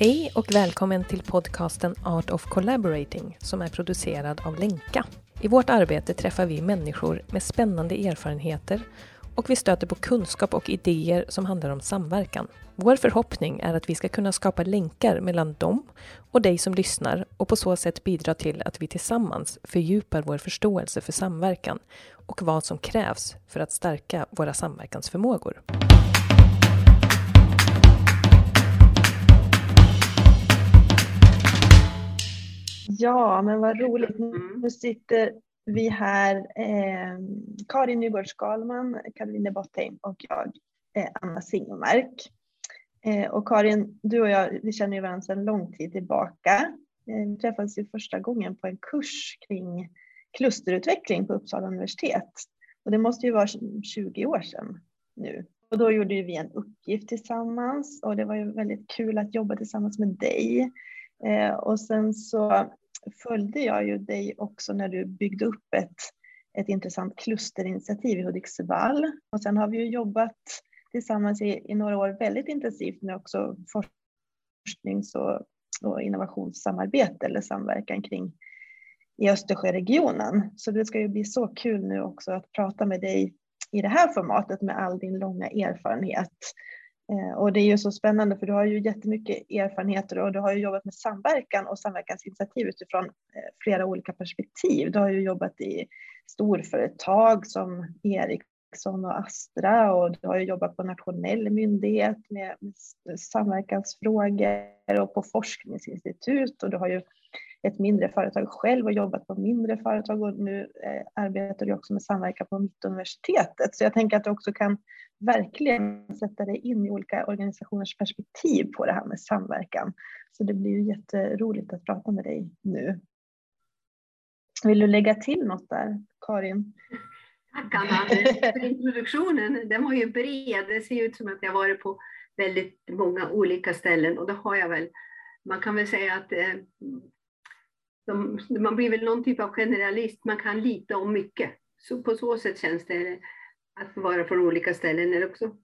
Hej och välkommen till podcasten Art of Collaborating som är producerad av Lenka. I vårt arbete träffar vi människor med spännande erfarenheter och vi stöter på kunskap och idéer som handlar om samverkan. Vår förhoppning är att vi ska kunna skapa länkar mellan dem och dig som lyssnar och på så sätt bidra till att vi tillsammans fördjupar vår förståelse för samverkan och vad som krävs för att stärka våra samverkansförmågor. Ja, men vad roligt. Nu sitter vi här, eh, Karin Nygård Skalman, Karoline Bottheim och jag, eh, Anna Singmark. Eh, och Karin, du och jag, vi känner ju varandra sedan lång tid tillbaka. Eh, vi träffades ju första gången på en kurs kring klusterutveckling på Uppsala universitet. Och det måste ju vara 20 år sedan nu. Och då gjorde vi en uppgift tillsammans och det var ju väldigt kul att jobba tillsammans med dig. Eh, och sen så följde jag ju dig också när du byggde upp ett, ett intressant klusterinitiativ i Hudiksvall. Och sen har vi ju jobbat tillsammans i, i några år väldigt intensivt med också forsknings och, och innovationssamarbete eller samverkan kring i Östersjöregionen. Så det ska ju bli så kul nu också att prata med dig i det här formatet med all din långa erfarenhet. Eh, och det är ju så spännande för du har ju jättemycket erfarenheter och du har ju jobbat med samverkan och samverkansinitiativ utifrån eh, flera olika perspektiv. Du har ju jobbat i storföretag som Ericsson och Astra och du har ju jobbat på nationell myndighet med samverkansfrågor och på forskningsinstitut och du har ju ett mindre företag själv och jobbat på mindre företag och nu eh, arbetar du också med samverkan på Mittuniversitetet. Så jag tänker att du också kan verkligen sätta dig in i olika organisationers perspektiv på det här med samverkan. Så det blir ju jätteroligt att prata med dig nu. Vill du lägga till något där, Karin? Tack Anna för introduktionen. Den var ju bred. Det ser ut som att jag varit på väldigt många olika ställen och det har jag väl. Man kan väl säga att eh, de, man blir väl någon typ av generalist. Man kan lite om mycket. Så på så sätt känns det att vara från olika ställen är också.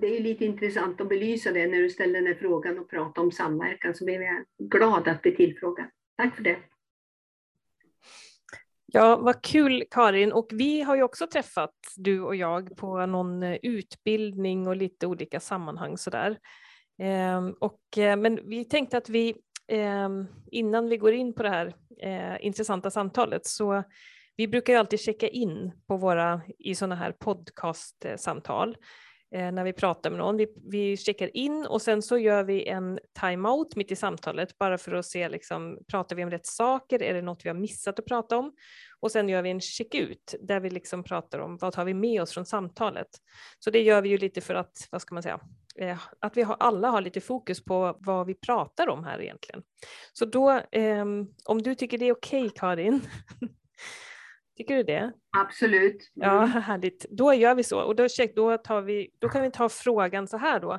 Det är lite intressant att belysa det när du ställer den här frågan och pratar om samverkan så blev jag glad att bli tillfrågad. Tack för det. Ja, vad kul Karin. Och vi har ju också träffat du och jag på någon eh, utbildning och lite olika sammanhang sådär. Ehm, och, eh, men vi tänkte att vi Ehm, innan vi går in på det här eh, intressanta samtalet så vi brukar ju alltid checka in på våra, i sådana här podcastsamtal eh, när vi pratar med någon. Vi, vi checkar in och sen så gör vi en timeout mitt i samtalet bara för att se, liksom, pratar vi om rätt saker? Är det något vi har missat att prata om? Och sen gör vi en check-ut där vi liksom pratar om vad tar vi med oss från samtalet? Så det gör vi ju lite för att, vad ska man säga, eh, att vi har, alla har lite fokus på vad vi pratar om här egentligen. Så då, eh, om du tycker det är okej okay, Karin, Tycker du det? Absolut. Mm. Ja, härligt. Då gör vi så. Och då, då, tar vi, då kan vi ta frågan så här då.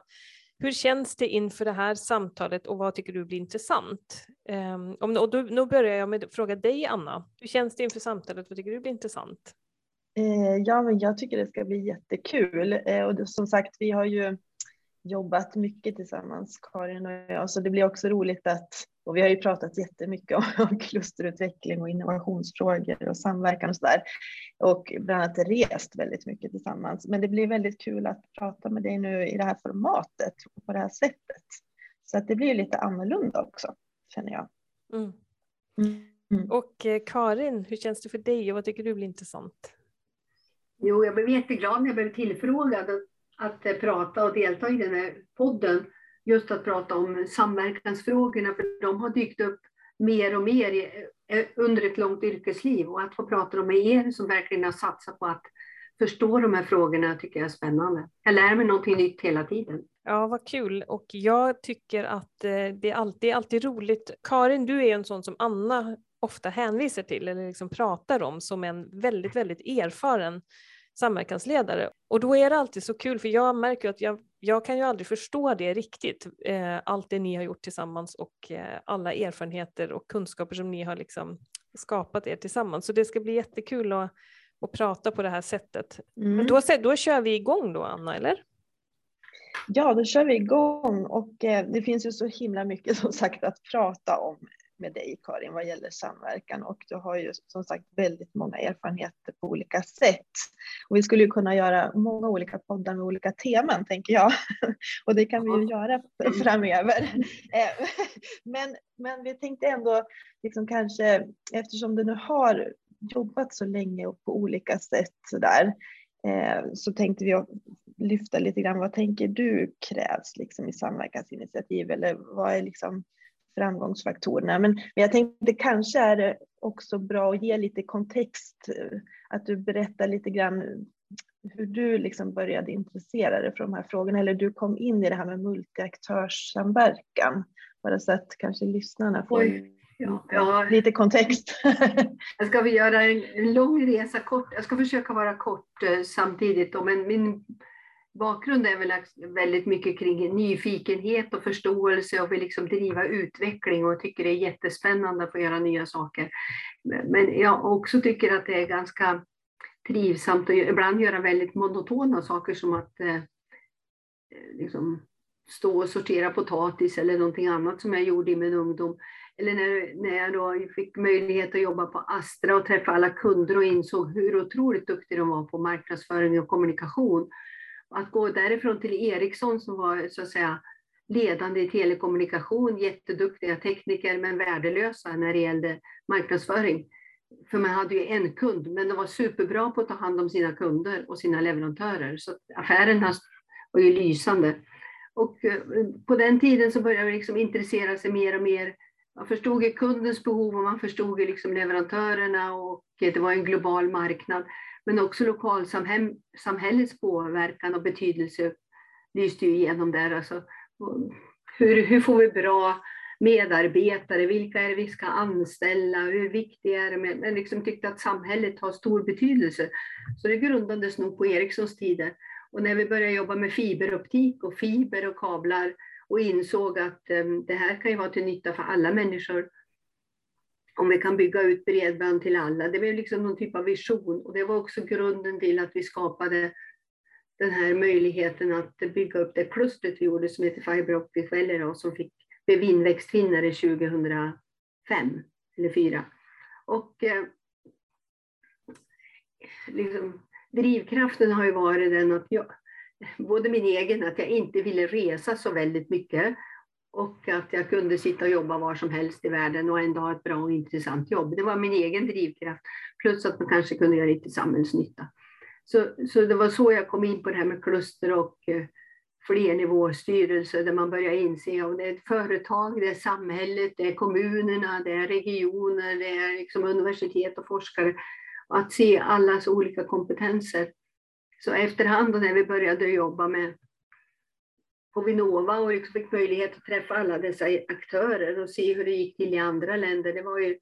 Hur känns det inför det här samtalet och vad tycker du blir intressant? Um, och då, nu börjar jag med att fråga dig, Anna. Hur känns det inför samtalet? Vad tycker du blir intressant? Eh, ja, men jag tycker det ska bli jättekul. Eh, och som sagt, vi har ju jobbat mycket tillsammans, Karin och jag, så det blir också roligt att, och vi har ju pratat jättemycket om, klusterutveckling och innovationsfrågor och samverkan och sådär, och bland annat rest väldigt mycket tillsammans. Men det blir väldigt kul att prata med dig nu i det här formatet och på det här sättet. Så att det blir lite annorlunda också, känner jag. Mm. Mm. Och eh, Karin, hur känns det för dig och vad tycker du blir intressant? Jo, jag blev jätteglad när jag blev tillfrågad att eh, prata och delta i den här podden. Just att prata om samverkansfrågorna, för de har dykt upp mer och mer eh, under ett långt yrkesliv. Och att få prata med er som verkligen har satsat på att förstå de här frågorna tycker jag är spännande. Jag lär mig någonting nytt hela tiden. Ja, vad kul. Och jag tycker att eh, det är alltid, alltid roligt. Karin, du är en sån som Anna ofta hänvisar till eller liksom pratar om som en väldigt, väldigt erfaren samverkansledare. Och då är det alltid så kul för jag märker att jag, jag kan ju aldrig förstå det riktigt, eh, allt det ni har gjort tillsammans och eh, alla erfarenheter och kunskaper som ni har liksom skapat er tillsammans. Så det ska bli jättekul att, att prata på det här sättet. Mm. Men då, då kör vi igång då, Anna, eller? Ja, då kör vi igång och eh, det finns ju så himla mycket som sagt att prata om med dig Karin vad gäller samverkan och du har ju som sagt väldigt många erfarenheter på olika sätt. Och vi skulle ju kunna göra många olika poddar med olika teman tänker jag och det kan vi ju göra framöver. Eh, men, men vi tänkte ändå liksom kanske eftersom du nu har jobbat så länge och på olika sätt så där eh, så tänkte vi lyfta lite grann. Vad tänker du krävs liksom i samverkansinitiativ eller vad är liksom framgångsfaktorerna? Men, men jag tänkte kanske är det också bra att ge lite kontext, att du berättar lite grann hur du liksom började intressera dig för de här frågorna eller du kom in i det här med multiaktörssamverkan. Bara så att kanske lyssnarna får Oj. Ja, ja. lite kontext. jag ska vi göra en lång resa kort. Jag ska försöka vara kort eh, samtidigt. Då, men min bakgrund är väl väldigt mycket kring nyfikenhet och förståelse och vill liksom driva utveckling och tycker det är jättespännande att få göra nya saker. Men jag också tycker att det är ganska trivsamt att ibland göra väldigt monotona saker som att eh, eh, liksom stå och sortera potatis eller någonting annat som jag gjorde i min ungdom. Eller när, när jag då fick möjlighet att jobba på Astra och träffa alla kunder och insåg hur otroligt duktiga de var på marknadsföring och kommunikation att gå därifrån till Ericsson som var så att säga ledande i telekommunikation, jätteduktiga tekniker men värdelösa när det gällde marknadsföring. För man hade ju en kund, men de var superbra på att ta hand om sina kunder och sina leverantörer. Så affärerna var ju lysande. Och eh, på den tiden så började man liksom intressera sig mer och mer. Man förstod ju kundens behov och man förstod ju liksom leverantörerna och eh, det var en global marknad. Men också lokalsamhällets påverkan och betydelse lyste ju igenom där. Alltså, hur, hur får vi bra medarbetare? Vilka är det vi ska anställa? Hur viktigt är det? Med, men liksom tyckte att samhället har stor betydelse. Så det grundades nog på Ericssons tider. Och när vi började jobba med fiberoptik och fiber och kablar och insåg att um, det här kan ju vara till nytta för alla människor om vi kan bygga ut bredband till alla. Det blev liksom någon typ av vision och det var också grunden till att vi skapade den här möjligheten att bygga upp det klustret vi gjorde som heter Fiber Optic Valley som fick blev inväxtvinnare 2005 eller 2004. Och eh, liksom, drivkraften har ju varit den att jag, både min egen, att jag inte ville resa så väldigt mycket och att jag kunde sitta och jobba var som helst i världen och ändå ha ett bra och intressant jobb. Det var min egen drivkraft, plus att man kanske kunde göra lite samhällsnytta. Så, så det var så jag kom in på det här med kluster och eh, flernivåstyrelse där man börjar inse att det är ett företag, det är samhället, det är kommunerna, det är regioner, det är liksom universitet och forskare. Och att se allas olika kompetenser. Så efterhand när vi började jobba med på Vinnova och liksom fick möjlighet att träffa alla dessa aktörer och se hur det gick till i andra länder. Det var ju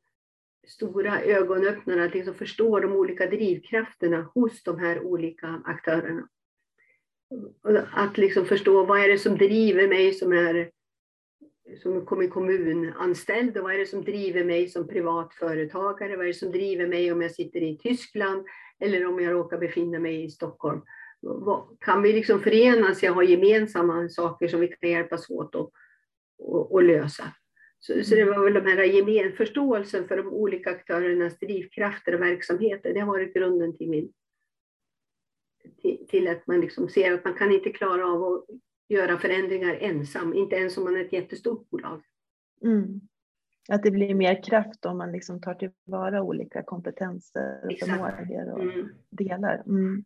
stora ögonöppnare att liksom förstå de olika drivkrafterna hos de här olika aktörerna. Att liksom förstå vad är det som driver mig som är som kommer kommunanställd och vad är det som driver mig som privat företagare? Vad är det som driver mig om jag sitter i Tyskland eller om jag råkar befinna mig i Stockholm? Kan vi liksom förenas och ha gemensamma saker som vi kan hjälpas åt och, och, och lösa? Så, så, det var väl de här gemen, förståelsen för de olika aktörernas drivkrafter och verksamheter. Det har varit grunden till, min, till, till, att man liksom ser att man kan inte klara av att göra förändringar ensam, inte ens om man är ett jättestort bolag. Mm. Att det blir mer kraft om man liksom tar tillvara olika kompetenser och förmågor och mm. delar. Mm.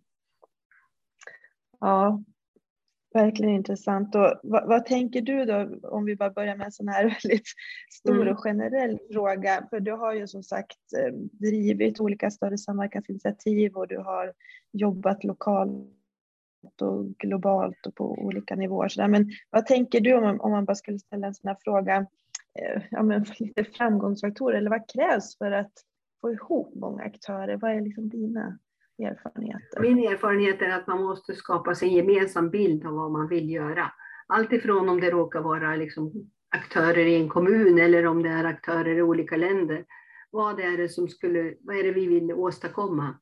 Ja, verkligen intressant. Och vad, vad, tänker du då, om vi bara börjar med en sån här väldigt stor mm. och generell fråga? För du har ju som sagt eh, drivit olika större samverkansinitiativ och du har jobbat lokalt och globalt och på olika nivåer. Så där. Men vad tänker du om, om man bara skulle ställa en sån här fråga, eh, ja, men lite framgångsfaktorer, eller vad krävs för att få ihop många aktörer? Vad är liksom dina erfarenheter? Min erfarenhet är att man måste skapa sig en gemensam bild av vad man vill göra. Alltifrån om det råkar vara liksom aktörer i en kommun eller om det är aktörer i olika länder. Vad är det, som skulle, vad är det vi vill åstadkomma?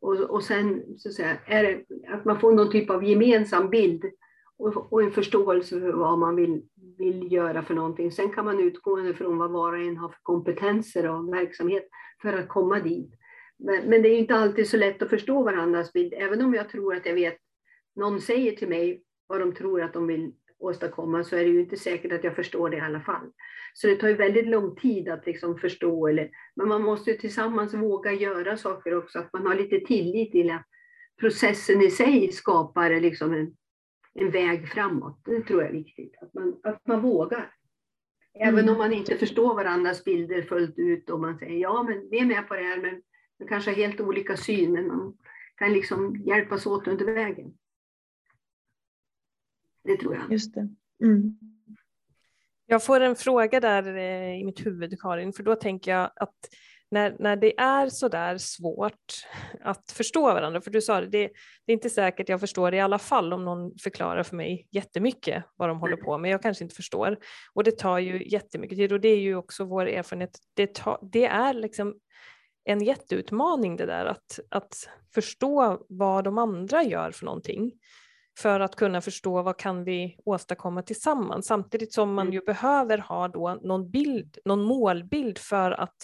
Och, och sen så att, säga, är det att man får någon typ av gemensam bild och, och en förståelse för vad man vill, vill göra för någonting. Sen kan man utgå ifrån vad var och en har för kompetenser och verksamhet för att komma dit. Men, men det är inte alltid så lätt att förstå varandras bild, även om jag tror att jag vet, någon säger till mig vad de tror att de vill åstadkomma så är det ju inte säkert att jag förstår det i alla fall. Så det tar ju väldigt lång tid att liksom förstå, eller, men man måste ju tillsammans våga göra saker också, att man har lite tillit till att processen i sig skapar liksom en, en väg framåt. Det tror jag är viktigt, att man, att man vågar. Även mm. om man inte förstår varandras bilder fullt ut och man säger ja, men vi är med på det här, men man kanske har helt olika syn, men man kan liksom hjälpas åt under vägen. Det tror jag. Just det. Mm. Jag får en fråga där eh, i mitt huvud, Karin, för då tänker jag att när, när det är så där svårt att förstå varandra, för du sa det, det, det är inte säkert jag förstår i alla fall om någon förklarar för mig jättemycket vad de håller på med, jag kanske inte förstår. Och det tar ju jättemycket tid och det är ju också vår erfarenhet, det, tar, det är liksom en jätteutmaning det där att, att förstå vad de andra gör för någonting för att kunna förstå vad kan vi åstadkomma tillsammans samtidigt som man mm. ju behöver ha då någon bild, någon målbild för att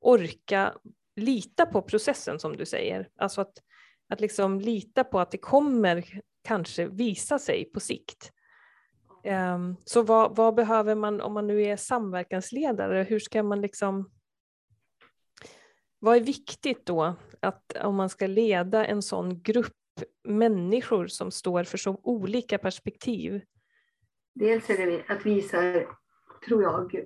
orka lita på processen som du säger. Alltså att, att liksom lita på att det kommer kanske visa sig på sikt. Um, så vad, vad, behöver man om man nu är samverkansledare? Hur ska man liksom vad är viktigt då att om man ska leda en sån grupp människor som står för så olika perspektiv? Dels är det att visa, tror jag,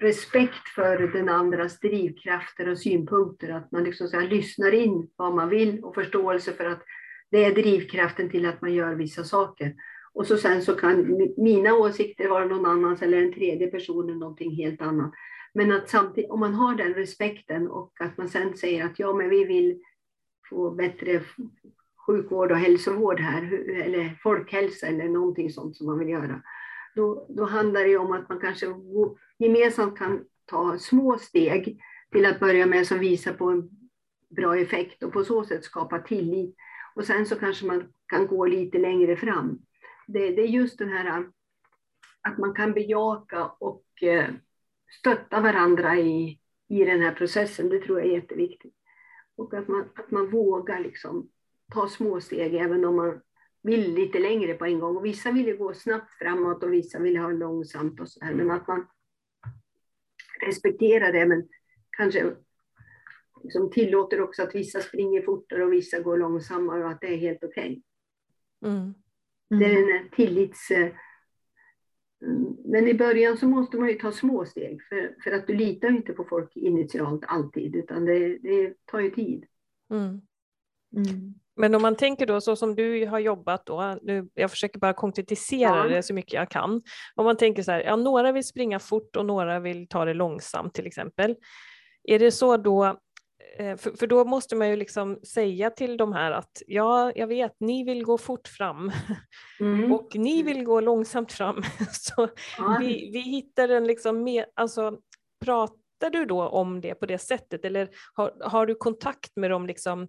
respekt för den andras drivkrafter och synpunkter. Att man liksom så här, lyssnar in vad man vill och förståelse för att det är drivkraften till att man gör vissa saker. Och så sen så kan mina åsikter vara någon annans eller en tredje person någonting helt annat. Men att samtidigt, om man har den respekten och att man sen säger att ja, men vi vill få bättre sjukvård och hälsovård här, eller folkhälsa eller någonting sånt som man vill göra. Då, då handlar det om att man kanske gemensamt kan ta små steg till att börja med som visar på en bra effekt och på så sätt skapa tillit. Och sen så kanske man kan gå lite längre fram. Det, det är just den här att man kan bejaka och eh, stötta varandra i, i den här processen. Det tror jag är jätteviktigt. Och att man, att man vågar liksom ta små steg även om man vill lite längre på en gång. Och vissa vill ju gå snabbt framåt och vissa vill ha långsamt och så här. Men att man respekterar det men kanske liksom tillåter också att vissa springer fortare och vissa går långsammare och att det är helt okej. Okay. Mm. Mm. Det är den här tillits men i början så måste man ju ta små steg för, för att du litar inte på folk initialt alltid utan det, det tar ju tid. Mm. Mm. Men om man tänker då så som du har jobbat då, nu, jag försöker bara konkretisera ja. det så mycket jag kan. Om man tänker så här, ja, några vill springa fort och några vill ta det långsamt till exempel. Är det så då för, för, då måste man ju liksom säga till de här att ja, jag vet, ni vill gå fort fram mm. och ni vill gå långsamt fram. Så ja. vi, vi hittar en liksom mer, alltså pratar du då om det på det sättet eller har, har du kontakt med dem liksom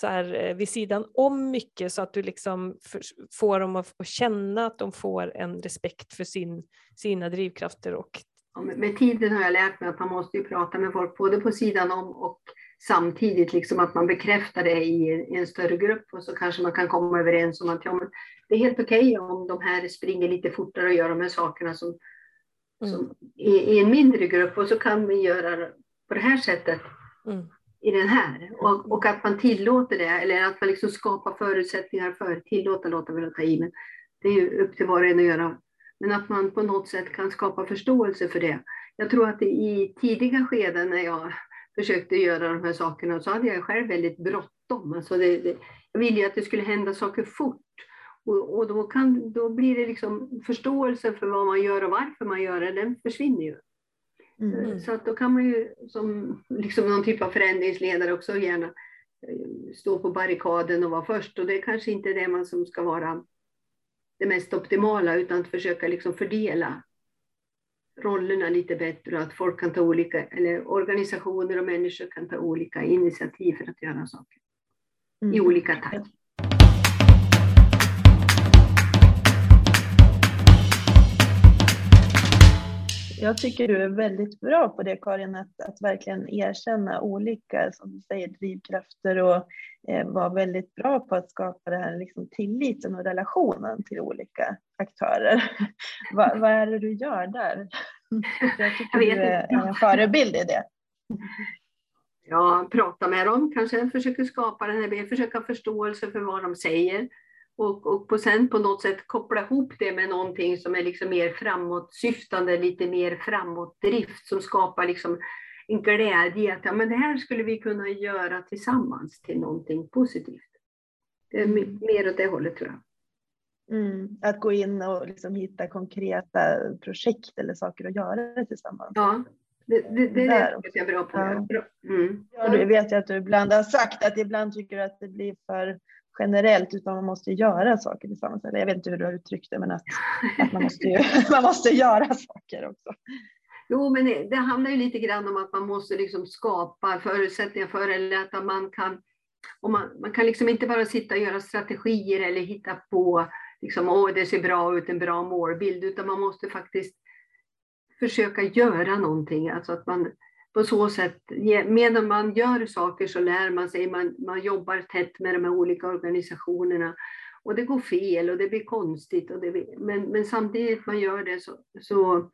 så här eh, vid sidan om mycket så att du liksom för, får dem att, att känna att de får en respekt för sin, sina drivkrafter och med tiden har jag lärt mig att man måste ju prata med folk både på sidan om och samtidigt liksom att man bekräftar det i en, i en, större grupp och så kanske man kan komma överens om att ja, men det är helt okej okay om de här springer lite fortare och gör de här sakerna som, mm. som i, i, en mindre grupp och så kan vi göra på det här sättet mm. i den här. Och, och, att man tillåter det eller att man liksom skapar förutsättningar för, tillåta låta väl ta i, men det är ju upp till var och en att göra. Men att man på något sätt kan skapa förståelse för det. Jag tror att i tidiga skeden när jag försökte göra de här sakerna så hade jag själv väldigt bråttom. Alltså det, det, jag ville ju att det skulle hända saker fort. Och, och då, kan, då blir det liksom förståelsen för vad man gör och varför man gör det, den försvinner ju. Mm. Så att då kan man ju som liksom någon typ av förändringsledare också gärna eh, stå på barrikaden och vara först. Och det är kanske inte det man som ska vara det mest optimala, utan att försöka liksom fördela rollerna lite bättre och att folk kan ta olika, eller organisationer och människor kan ta olika initiativ för att göra saker mm. i olika takt. Jag tycker du är väldigt bra på det Karin, att, att verkligen erkänna olika, som du säger, drivkrafter och eh, vara väldigt bra på att skapa den här liksom, tilliten och relationen till olika aktörer. Va, vad är det du gör där? Jag tycker jag du är en förebild i det. Ja, prata med dem, kanske försöka skapa den här, försöka förståelse för vad de säger och, och på sen på något sätt koppla ihop det med någonting som är liksom mer framåtsyftande, lite mer framåtdrift som skapar liksom en glädje att ja, men det här skulle vi kunna göra tillsammans till någonting positivt. Det är mm. mer åt det hållet tror jag. Mm, att gå in och liksom hitta konkreta projekt eller saker att göra tillsammans. Ja, det, det, det, det är jag bra på. Ja. Mm. Ja, du vet jag att du ibland har sagt att ibland tycker du att det blir för generellt, utan man måste göra saker tillsammans. Eller jag vet inte hur du har uttryckt det, men att, att man, måste ju, man måste göra saker också. Jo, men det, handlar ju lite grann om att man måste liksom skapa förutsättningar för eller att man kan och man, man kan liksom inte bara sitta och göra strategier eller hitta på liksom, åh, det ser bra ut, en bra målbild, utan man måste faktiskt försöka göra någonting. Alltså att man på så sätt, medan man gör saker så lär man sig, man, man jobbar tätt med de här olika organisationerna. Och det går fel och det blir konstigt. Och det blir, men, men samtidigt man gör det så, så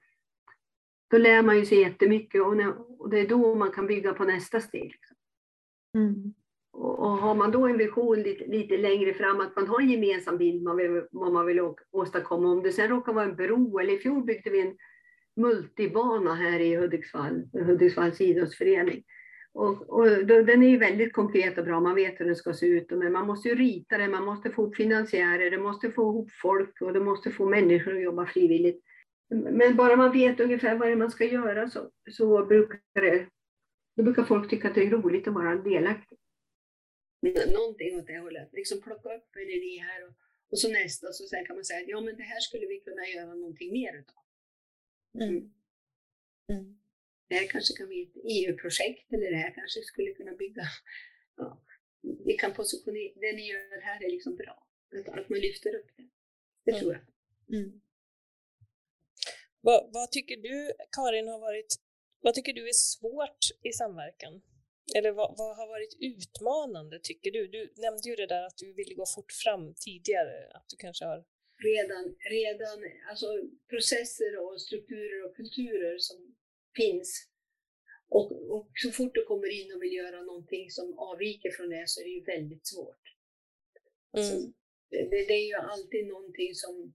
då lär man ju sig jättemycket och, när, och det är då man kan bygga på nästa steg. Mm. Och, och, har man då en vision lite, lite, längre fram, att man har en gemensam bild man vill, vad man vill åstadkomma, om det sen råkar vara en bro, eller i fjol byggde vi en multibana här i Hudiksvall, Hudiksvalls idrottsförening. Och, och den är ju väldigt konkret och bra, man vet hur den ska se ut, men man måste ju rita den, man måste få finansiärer, det måste få ihop folk och det måste få människor att jobba frivilligt. Men bara man vet ungefär vad det är man ska göra så, så brukar, det, då brukar folk tycka att det är roligt att vara delaktig. Någonting åt det hållet, liksom plocka upp en idé här och, och så nästa, så sen kan man säga att ja men det här skulle vi kunna göra någonting mer utav. Mm. mm. Mm. Det här kanske kan bli ett EU-projekt eller det här kanske skulle kunna bygga. Ja, vi kan positionera, det ni gör här är liksom bra. Att man lyfter upp det. Det mm. tror jag. Mm. Vad, vad, tycker du, Karin, har varit, vad tycker du är svårt i samverkan? Eller vad, vad, har varit utmanande tycker du? Du nämnde ju det där att du ville gå fort fram tidigare, att du kanske har redan, redan alltså processer och strukturer och kulturer som finns. Och, och, så fort du kommer in och vill göra någonting som avviker från det så är det ju väldigt svårt. Alltså, mm. det, det, är ju alltid någonting som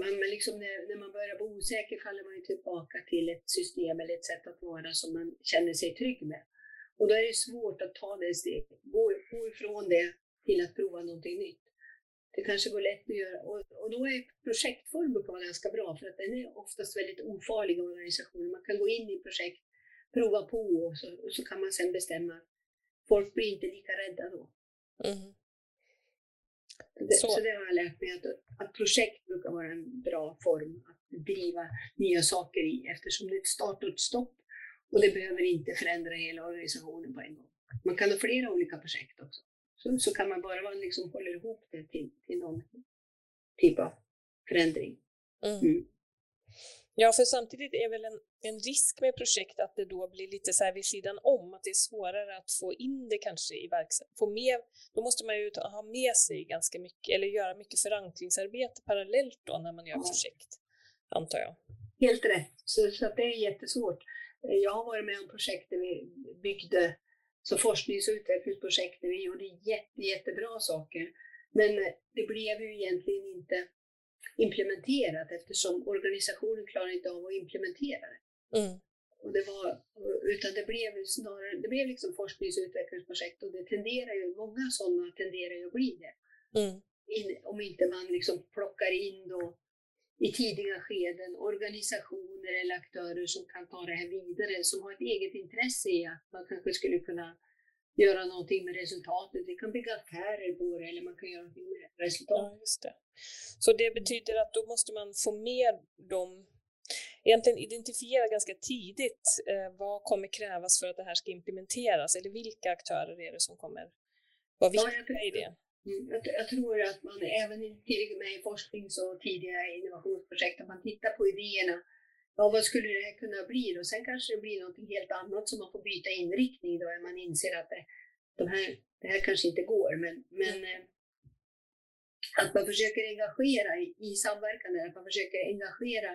man, liksom när, när, man börjar bli osäker faller man ju tillbaka till ett system eller ett sätt att vara som man känner sig trygg med. Och då är det svårt att ta det steget, gå, gå ifrån det till att prova någonting nytt det kanske går lätt att göra. Och, och då är projektform brukar vara ganska bra för att den är oftast väldigt ofarlig organisation. Man kan gå in i projekt, prova på och så, och så kan man sen bestämma. Folk blir inte lika rädda då. Mm. Det, så. så. det har jag lärt mig att, att projekt brukar vara en bra form att driva nya saker i eftersom det är ett start och ett stopp och det behöver inte förändra hela organisationen på en gång. Man kan ha flera olika projekt också. Så, så kan man bara man liksom håller ihop det till, till någon typ av förändring. Mm. Mm. Ja, för samtidigt är väl en, en risk med projekt att det då blir lite så här vid sidan om, att det är svårare att få in det kanske i verksamheten. Då måste man ju ta, ha med sig ganska mycket, eller göra mycket förankringsarbete parallellt då när man gör ja. projekt, antar jag. Helt rätt, så, så det är jättesvårt. Jag har varit med om projekt där vi byggde så forsknings och utvecklingsprojekt där vi gjorde jätte, jättebra saker. Men det blev ju egentligen inte implementerat eftersom organisationen klarar inte av att implementera det. Mm. Och det var, utan det blev snarare, det blev liksom forsknings och utvecklingsprojekt och det tenderar ju, många sådana tenderar ju att bli det. Mm. In, om inte man liksom plockar in då i tidiga skeden organisationer eller aktörer som kan ta det här vidare, som har ett eget intresse i att man kanske skulle kunna göra någonting med resultatet. Vi kan bygga affärer på det eller man kan göra någonting med resultatet. Ja, just det. Så det betyder att då måste man få med dem egentligen identifiera ganska tidigt eh, vad kommer krävas för att det här ska implementeras eller vilka aktörer är det som kommer vara viktiga ja, i det? Mm, jag, jag, tror att man även tidigt med i forsknings och tidiga innovationsprojekt, att man tittar på idéerna ja, vad skulle det här kunna bli då? Sen kanske det blir något helt annat som man får byta inriktning då, när man inser att det, de här, det här kanske inte går. Men, men mm. att man försöker engagera i, i samverkan, att man försöker engagera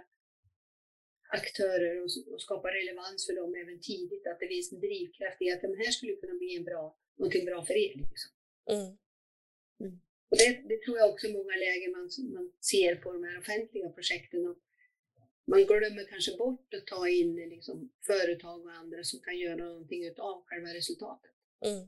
aktörer och, och skapa relevans för dem även tidigt, att det finns en drivkraft i att de här skulle kunna bli en bra, någonting bra för er. Liksom. Mm. Mm. Och det, det, tror jag också i många lägen man, man ser på de här offentliga projekten. Och man glömmer kanske bort att ta in liksom, företag och andra som kan göra någonting av själva resultatet. Mm.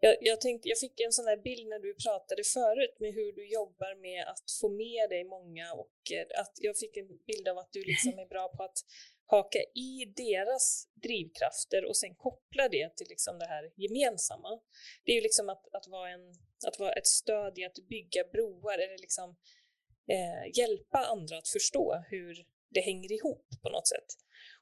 Jag, jag, tänkte, jag fick en sån där bild när du pratade förut med hur du jobbar med att få med dig många och eh, att jag fick en bild av att du liksom är bra på att haka i deras drivkrafter och sen koppla det till liksom det här gemensamma. Det är ju liksom att, att, vara, en, att vara ett stöd i att bygga broar eller liksom eh, hjälpa andra att förstå hur det hänger ihop på något sätt.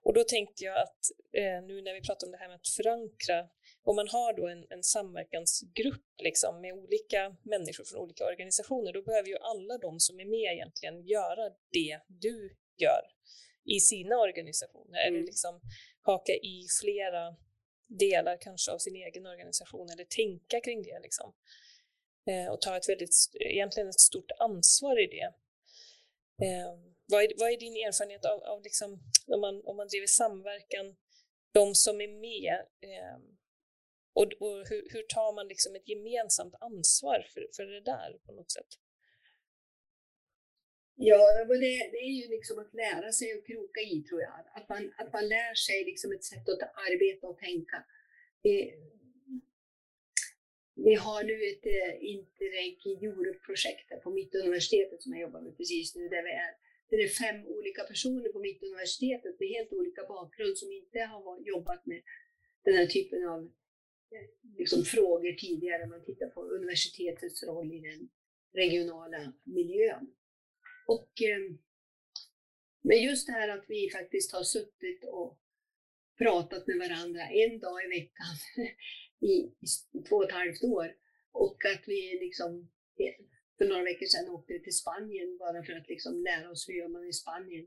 Och då tänkte jag att eh, nu när vi pratar om det här med att förankra, om man har då en, en samverkansgrupp liksom, med olika människor från olika organisationer, då behöver ju alla de som är med egentligen göra det du gör i sina organisationer, mm. eller liksom haka i flera delar kanske av sin egen organisation eller tänka kring det. Liksom. Eh, och ta ett väldigt, egentligen ett stort ansvar i det. Eh, vad, är, vad är din erfarenhet av, av liksom, om, man, om man driver samverkan, de som är med, eh, och, och hur, hur, tar man liksom ett gemensamt ansvar för, för det där på något sätt? Ja, det, det är ju liksom att lära sig att kroka i tror jag. Att man, att man lär sig liksom ett sätt att arbeta och tänka. Vi har nu ett eh, Interreg Europe-projekt på Mittuniversitetet som jag jobbar med precis nu, där vi är det är fem olika personer på Mittuniversitetet med helt olika bakgrund som inte har jobbat med den här typen av eh, liksom, frågor tidigare. Man tittar på universitetets roll i den regionala miljön. Och, eh, men just det här att vi faktiskt har suttit och pratat med varandra en dag i veckan i, två och ett halvt år och att vi liksom för några veckor sedan åkte till Spanien bara för att liksom lära oss hur gör man i Spanien.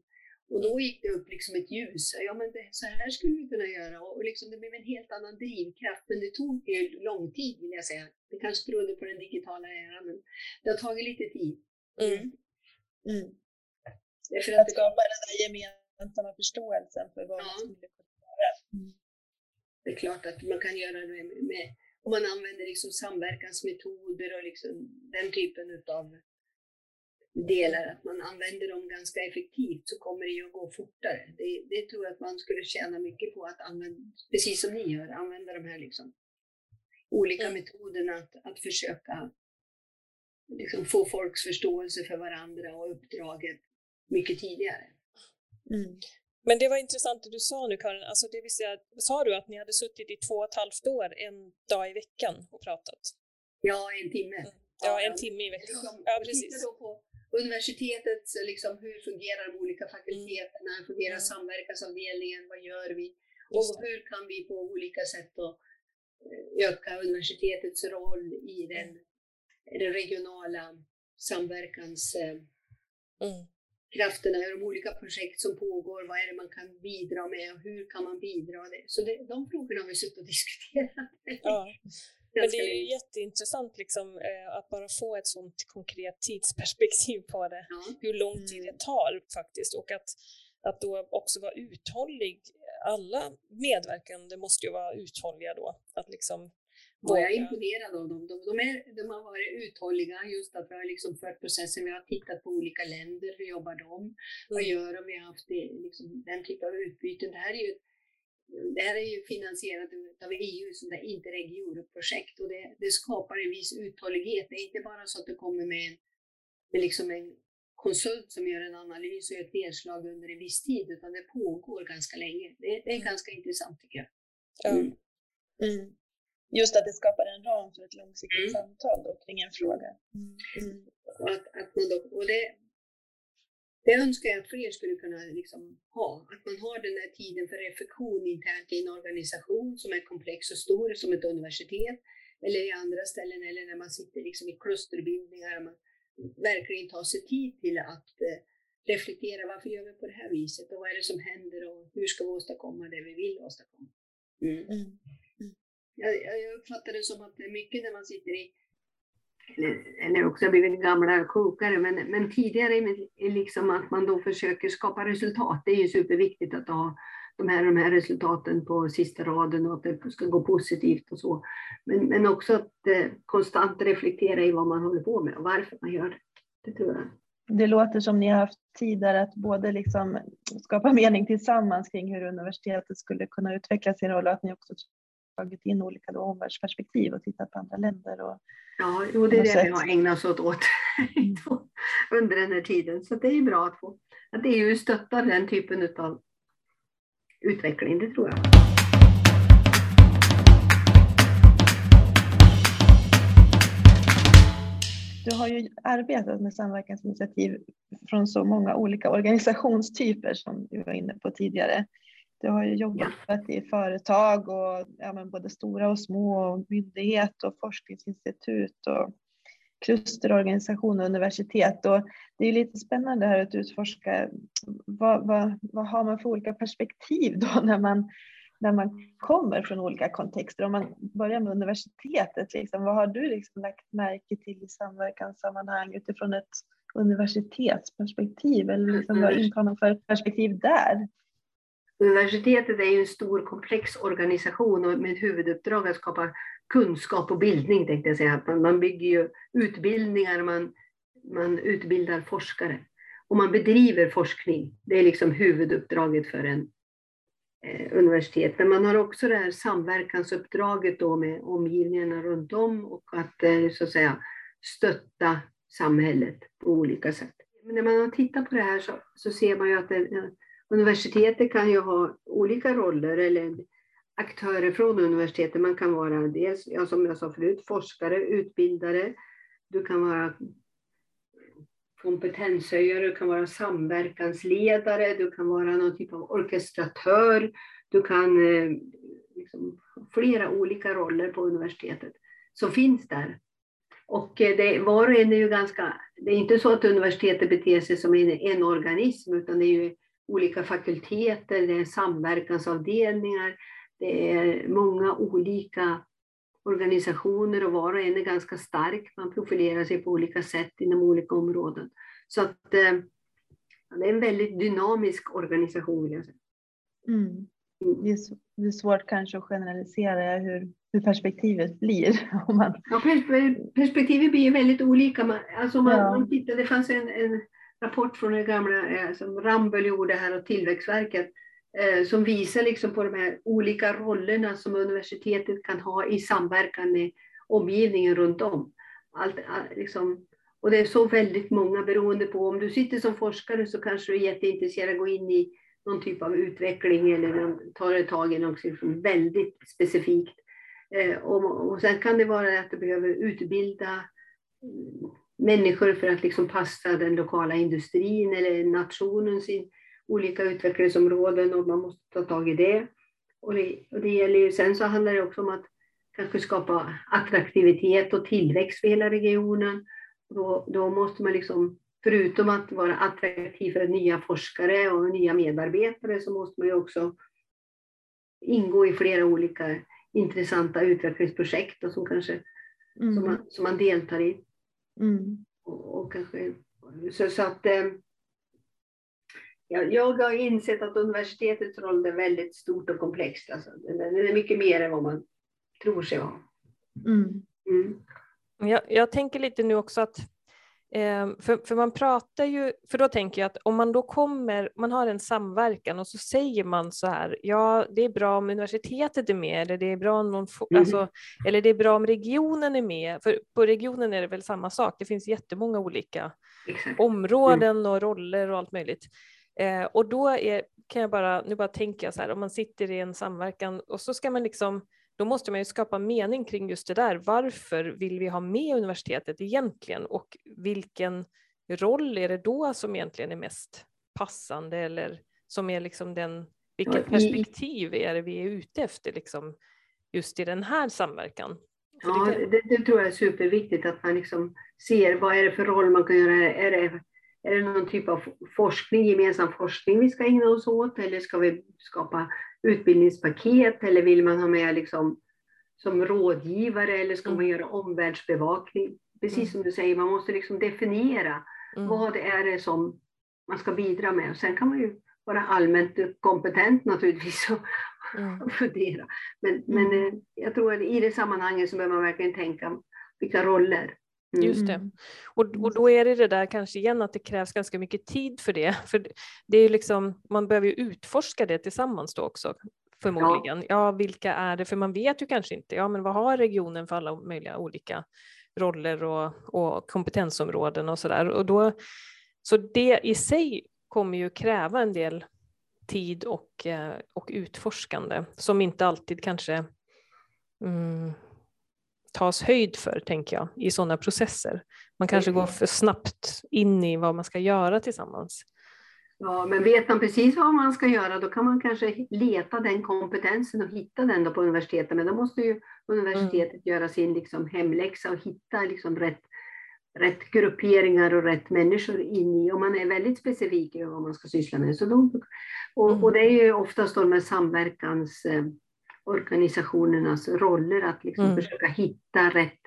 Och då gick det upp liksom ett ljus. Ja, men det, så här skulle vi kunna göra. Och liksom det blev en helt annan drivkraft. Men det tog ju lång tid vill jag säga. Det kanske berodde på den digitala eran, men det har tagit lite tid. Mm. Mm. För att, att skapa den där gemensamma förståelsen för vad ja. man skulle kunna göra. Mm. Det är klart att man kan göra det med, med om man använder liksom samverkansmetoder och liksom den typen av delar, att man använder dem ganska effektivt så kommer det ju att gå fortare. Det, det tror jag att man skulle tjäna mycket på att använda, precis som ni gör, använda de här liksom olika mm. metoderna att, att försöka liksom få folks förståelse för varandra och uppdraget mycket tidigare. Mm. Men det var intressant det du sa nu Karin, alltså det vill säga, sa du att ni hade suttit i två och ett halvt år en dag i veckan och pratat? Ja, en timme. Mm. Ja, en timme i veckan. Liksom, ja, precis. Då på universitetet, liksom, hur fungerar de olika fakulteterna, hur fungerar mm. samverkansavdelningen, vad gör vi? Och hur kan vi på olika sätt då, eh, öka universitetets roll i den, mm. den regionala samverkans... Eh, mm krafterna i de olika projekt som pågår, vad är det man kan bidra med och hur kan man bidra? Det? Så det, de frågorna har vi suttit och diskuterat. Ja. Men det är ju jätteintressant liksom, eh, att bara få ett sånt konkret tidsperspektiv på det, ja. hur lång tid det tar faktiskt och att, att då också vara uthållig. Alla medverkande måste ju vara uthålliga då, att liksom och jag är imponerad av dem. De, de, är, de har varit uthålliga, just att vi har liksom fört processen. Vi har tittat på olika länder, hur jobbar de? Vad mm. gör de? Vi har haft liksom, den typen av utbyten. Det här är ju, det här är ju finansierat av EU som det är Interreg Europe-projekt och det, det, skapar en viss uthållighet. Det är inte bara så att det kommer med, en, med liksom en konsult som gör en analys och gör ett nedslag under en viss tid, utan det pågår ganska länge. Det, det är mm. ganska intressant tycker jag. Mm. Mm just att det skapar en ram för ett långsiktigt mm. samtal då, kring en fråga. Mm. Mm. Att, att man då, och det, det önskar jag att fler skulle kunna liksom ha, att man har den här tiden för reflektion internt i en organisation som är komplex och stor, som ett universitet, eller i andra ställen, eller när man sitter liksom i klusterbildningar, och man verkligen tar sig tid till att eh, reflektera, varför gör vi på det här viset och vad är det som händer och hur ska vi åstadkomma det vi vill åstadkomma? Mm. Mm. mm. Jag, jag uppfattar det som att det är mycket när man sitter i eller också har blivit gamla klokare, men, men tidigare är liksom att man då försöker skapa resultat. Det är ju superviktigt att ha de här, de här resultaten på sista raden och att det ska gå positivt och så. Men, men också att eh, konstant reflektera i vad man håller på med och varför man gör det. Det tror jag. Det låter som ni har haft tid där att både liksom skapa mening tillsammans kring hur universitetet skulle kunna utveckla sin roll och att ni också tagit in olika omvärldsperspektiv och tittat på andra länder. Och, ja, jo, det är det sätt. vi har ägnat oss åt under den här tiden. Så det är bra att få att EU stöttar den typen av utveckling, det tror jag. Du har ju arbetat med samverkansinitiativ från så många olika organisationstyper som du var inne på tidigare. Du har ju jobbat i företag och ja, både stora och små och myndighet och forskningsinstitut och klusterorganisation och universitet. Och det är lite spännande här att utforska vad, vad, vad har man för olika perspektiv då när man, när man kommer från olika kontexter. Om man börjar med universitetet, liksom, vad har du liksom lagt märke till i samverkanssammanhang utifrån ett universitetsperspektiv? Eller liksom, vad intar man för perspektiv där? Universitetet är ju en stor komplex organisation med huvuduppdrag att skapa kunskap och bildning tänkte jag säga. Man, man bygger ju utbildningar, man, man utbildar forskare och man bedriver forskning. Det är liksom huvuduppdraget för en eh, universitet. Men man har också det här samverkansuppdraget då med omgivningarna runt om och att eh, så att säga stötta samhället på olika sätt. Men när man har tittat på det här så, så ser man ju att det, universitetet kan ju ha olika roller eller aktörer från universitetet. Man kan vara dels, ja, som jag sa förut, forskare, utbildare. Du kan vara kompetenshöjare, du kan vara samverkansledare, du kan vara någon typ av orkestratör. Du kan eh, liksom, flera olika roller på universitetet som finns där. Och eh, det, var och en är ju ganska, det är inte så att universitetet beter sig som en, en organism, utan det är ju olika fakulteter, det är samverkansavdelningar, det är många olika organisationer och var och en är ganska stark. Man profilerar sig på olika sätt inom olika områden. Så att eh, det är en väldigt dynamisk organisation vill jag säga. Mm. mm. Det, är, det är svårt kanske att generalisera hur, hur perspektivet blir. Om man... ja, perspektivet blir väldigt olika. alltså man, ja. man tittar, det fanns en, en rapport från det gamla eh, som Ramböll gjorde här och Tillväxtverket eh, som visar liksom på de här olika rollerna som universitetet kan ha i samverkan med omgivningen runt om. Allt, liksom, och det är så väldigt många beroende på, om du sitter som forskare så kanske du är jätteintresserad av att gå in i någon typ av utveckling eller tar ett tag i något liksom väldigt specifikt. Eh, och, och sen kan det vara att du behöver utbilda människor för att liksom passa den lokala industrin eller nationens olika utvecklingsområden och man måste ta tag i det. Och det, och det gäller ju, sen så handlar det också om att kanske skapa attraktivitet och tillväxt för hela regionen. Då, då måste man liksom, förutom att vara attraktiv för nya forskare och nya medarbetare, så måste man ju också ingå i flera olika intressanta utvecklingsprojekt och som, kanske, mm. som, man, som man deltar i. Mm. Och, och, kanske, så, så att eh, jag, jag har insett att universitetets roll är väldigt stort och komplext. Alltså. Den är mycket mer än vad man tror sig ha. Mm. Mm. Jag, jag, tänker lite nu också att för, för man pratar ju, för då tänker jag att om man då kommer, man har en samverkan och så säger man så här, ja det är bra om universitetet är med eller det är bra om, någon, mm. alltså, eller det är bra om regionen är med, för på regionen är det väl samma sak, det finns jättemånga olika områden och roller och allt möjligt. Eh, och då är, kan jag bara, nu bara tänker jag så här, om man sitter i en samverkan och så ska man liksom, då måste man ju skapa mening kring just det där. Varför vill vi ha med universitetet egentligen och vilken roll är det då som egentligen är mest passande eller som är liksom den, vilket perspektiv är det vi är ute efter liksom just i den här samverkan? ja, det, det, tror jag är superviktigt att man liksom ser vad är det för roll man kan göra. Är det är det någon typ av forskning, gemensam forskning vi ska ägna oss åt eller ska vi skapa utbildningspaket eller vill man ha med liksom som rådgivare eller ska man mm. göra omvärldsbevakning? Precis mm. som du säger, man måste liksom definiera mm. vad det är som man ska bidra med. Och sen kan man ju vara allmänt kompetent naturligtvis och, mm. fundera. Men, men mm. eh, jag tror att i det sammanhanget så behöver man verkligen tänka vilka roller Mm. Just det. Och, och då är det det där kanske igen att det krävs ganska mycket tid för det. För det är liksom, man behöver ju utforska det tillsammans då också förmodligen. Ja. ja, vilka är det? För man vet ju kanske inte. Ja, men vad har regionen för alla möjliga olika roller och, och kompetensområden och så där. Och då, så det i sig kommer ju kräva en del tid och, eh, och utforskande som inte alltid kanske mm, tas höjd för, tänker jag, i sådana processer. Man kanske går för snabbt in i vad man ska göra tillsammans. Ja, men vet man precis vad man ska göra, då kan man kanske leta den kompetensen och hitta den då på universitetet. Men då måste ju universitetet mm. göra sin liksom hemläxa och hitta liksom rätt, rätt grupperingar och rätt människor in i, om man är väldigt specifik i vad man ska syssla med. Så då, och, mm. och det är ju oftast de här samverkansorganisationernas roller att liksom mm. försöka hitta rätt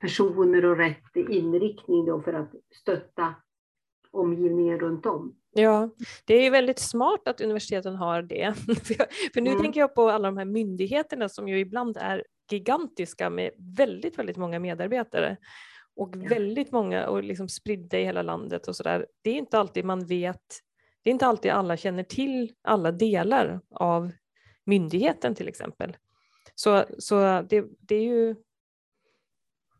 personer och rätt inriktning då för att stötta omgivningen runt om. Ja, det är väldigt smart att universiteten har det. för nu mm. tänker jag på alla de här myndigheterna som ju ibland är gigantiska med väldigt, väldigt många medarbetare och ja. väldigt många och liksom spridda i hela landet och så där. Det är inte alltid man vet, det är inte alltid alla känner till alla delar av myndigheten till exempel. Så, så det, det är ju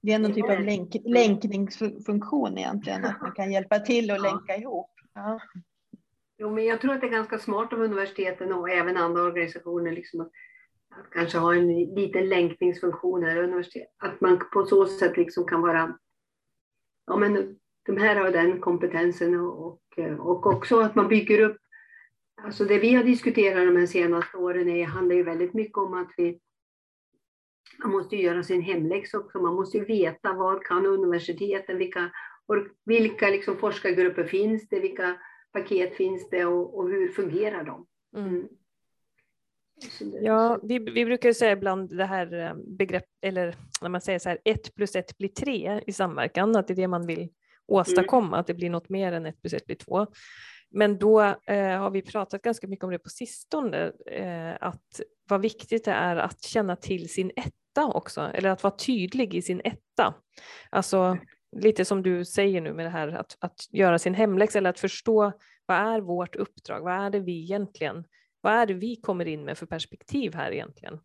det är någon typ av länk, länkningsfunktion egentligen, att man kan hjälpa till och länka ihop. Ja. Jo, men jag tror att det är ganska smart av universiteten och även andra organisationer liksom att, att kanske ha en liten länkningsfunktion här universitet. Att man på så sätt liksom kan vara, ja men de här har den kompetensen och, och, och också att man bygger upp, alltså det vi har diskuterat de senaste åren är, handlar ju väldigt mycket om att vi man måste göra sin hemläxa också. Man måste veta vad kan universiteten, vilka vilka liksom forskargrupper finns det, vilka paket finns det och, och hur fungerar de? Mm. mm. Ja, vi, vi brukar säga ibland det här eh, begrepp, eller när man säger så här, ett plus ett blir tre i samverkan, att det är det man vill åstadkomma, mm. att det blir något mer än ett plus ett blir två. Men då eh, har vi pratat ganska mycket om det på sistone, eh, att vad viktigt det är att känna till sin etta också, eller att vara tydlig i sin etta. Alltså lite som du säger nu med det här att, att göra sin hemläxa eller att förstå vad är vårt uppdrag? Vad är det vi egentligen, vad är det vi kommer in med för perspektiv här egentligen?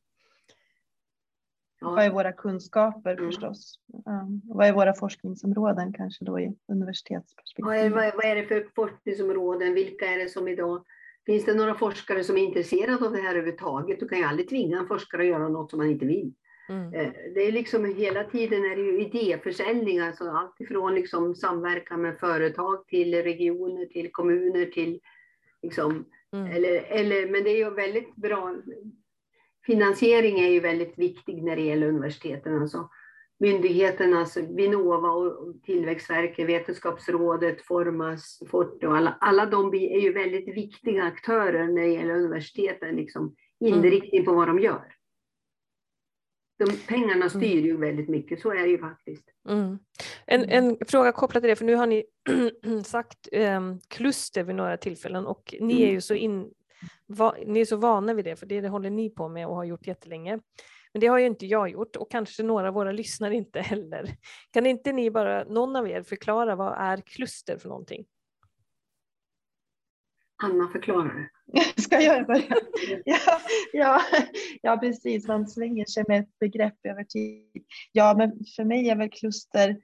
Ja. Vad är våra kunskaper mm. förstås? Um, vad är våra forskningsområden kanske då i universitetsperspektiv? Vad är, vad är det för forskningsområden? Vilka är det som idag Finns det några forskare som är intresserade av det här överhuvudtaget? Du kan ju aldrig tvinga en forskare att göra något som man inte vill. Mm. Eh, det är liksom hela tiden är det ju idéförsäljning, alltså allt ifrån liksom samverkan med företag till regioner, till kommuner, till liksom, mm. eller, eller, men det är ju väldigt bra. Finansiering är ju väldigt viktig när det gäller universiteten. Alltså myndigheterna, alltså Vinnova och Tillväxtverket, Vetenskapsrådet, Formas, Forte och alla, alla de är ju väldigt viktiga aktörer när det gäller universiteten, liksom inriktning på vad de gör de, pengarna mm. styr ju väldigt mycket, så är det ju faktiskt. Mm. En, en fråga kopplat till det, för nu har ni sagt eh, kluster vid några tillfällen och ni mm. är ju så, in, va, ni är så vana vid det, för det, det håller ni på med och har gjort jättelänge. Men det har ju inte jag gjort och kanske några av våra lyssnare inte heller. Kan inte ni bara, någon av er, förklara vad är kluster för någonting? Anna förklarar. Ska jag börja? Ja, ja, ja, precis. Man svänger sig med ett begrepp över tid. Ja, men för mig är väl kluster eh,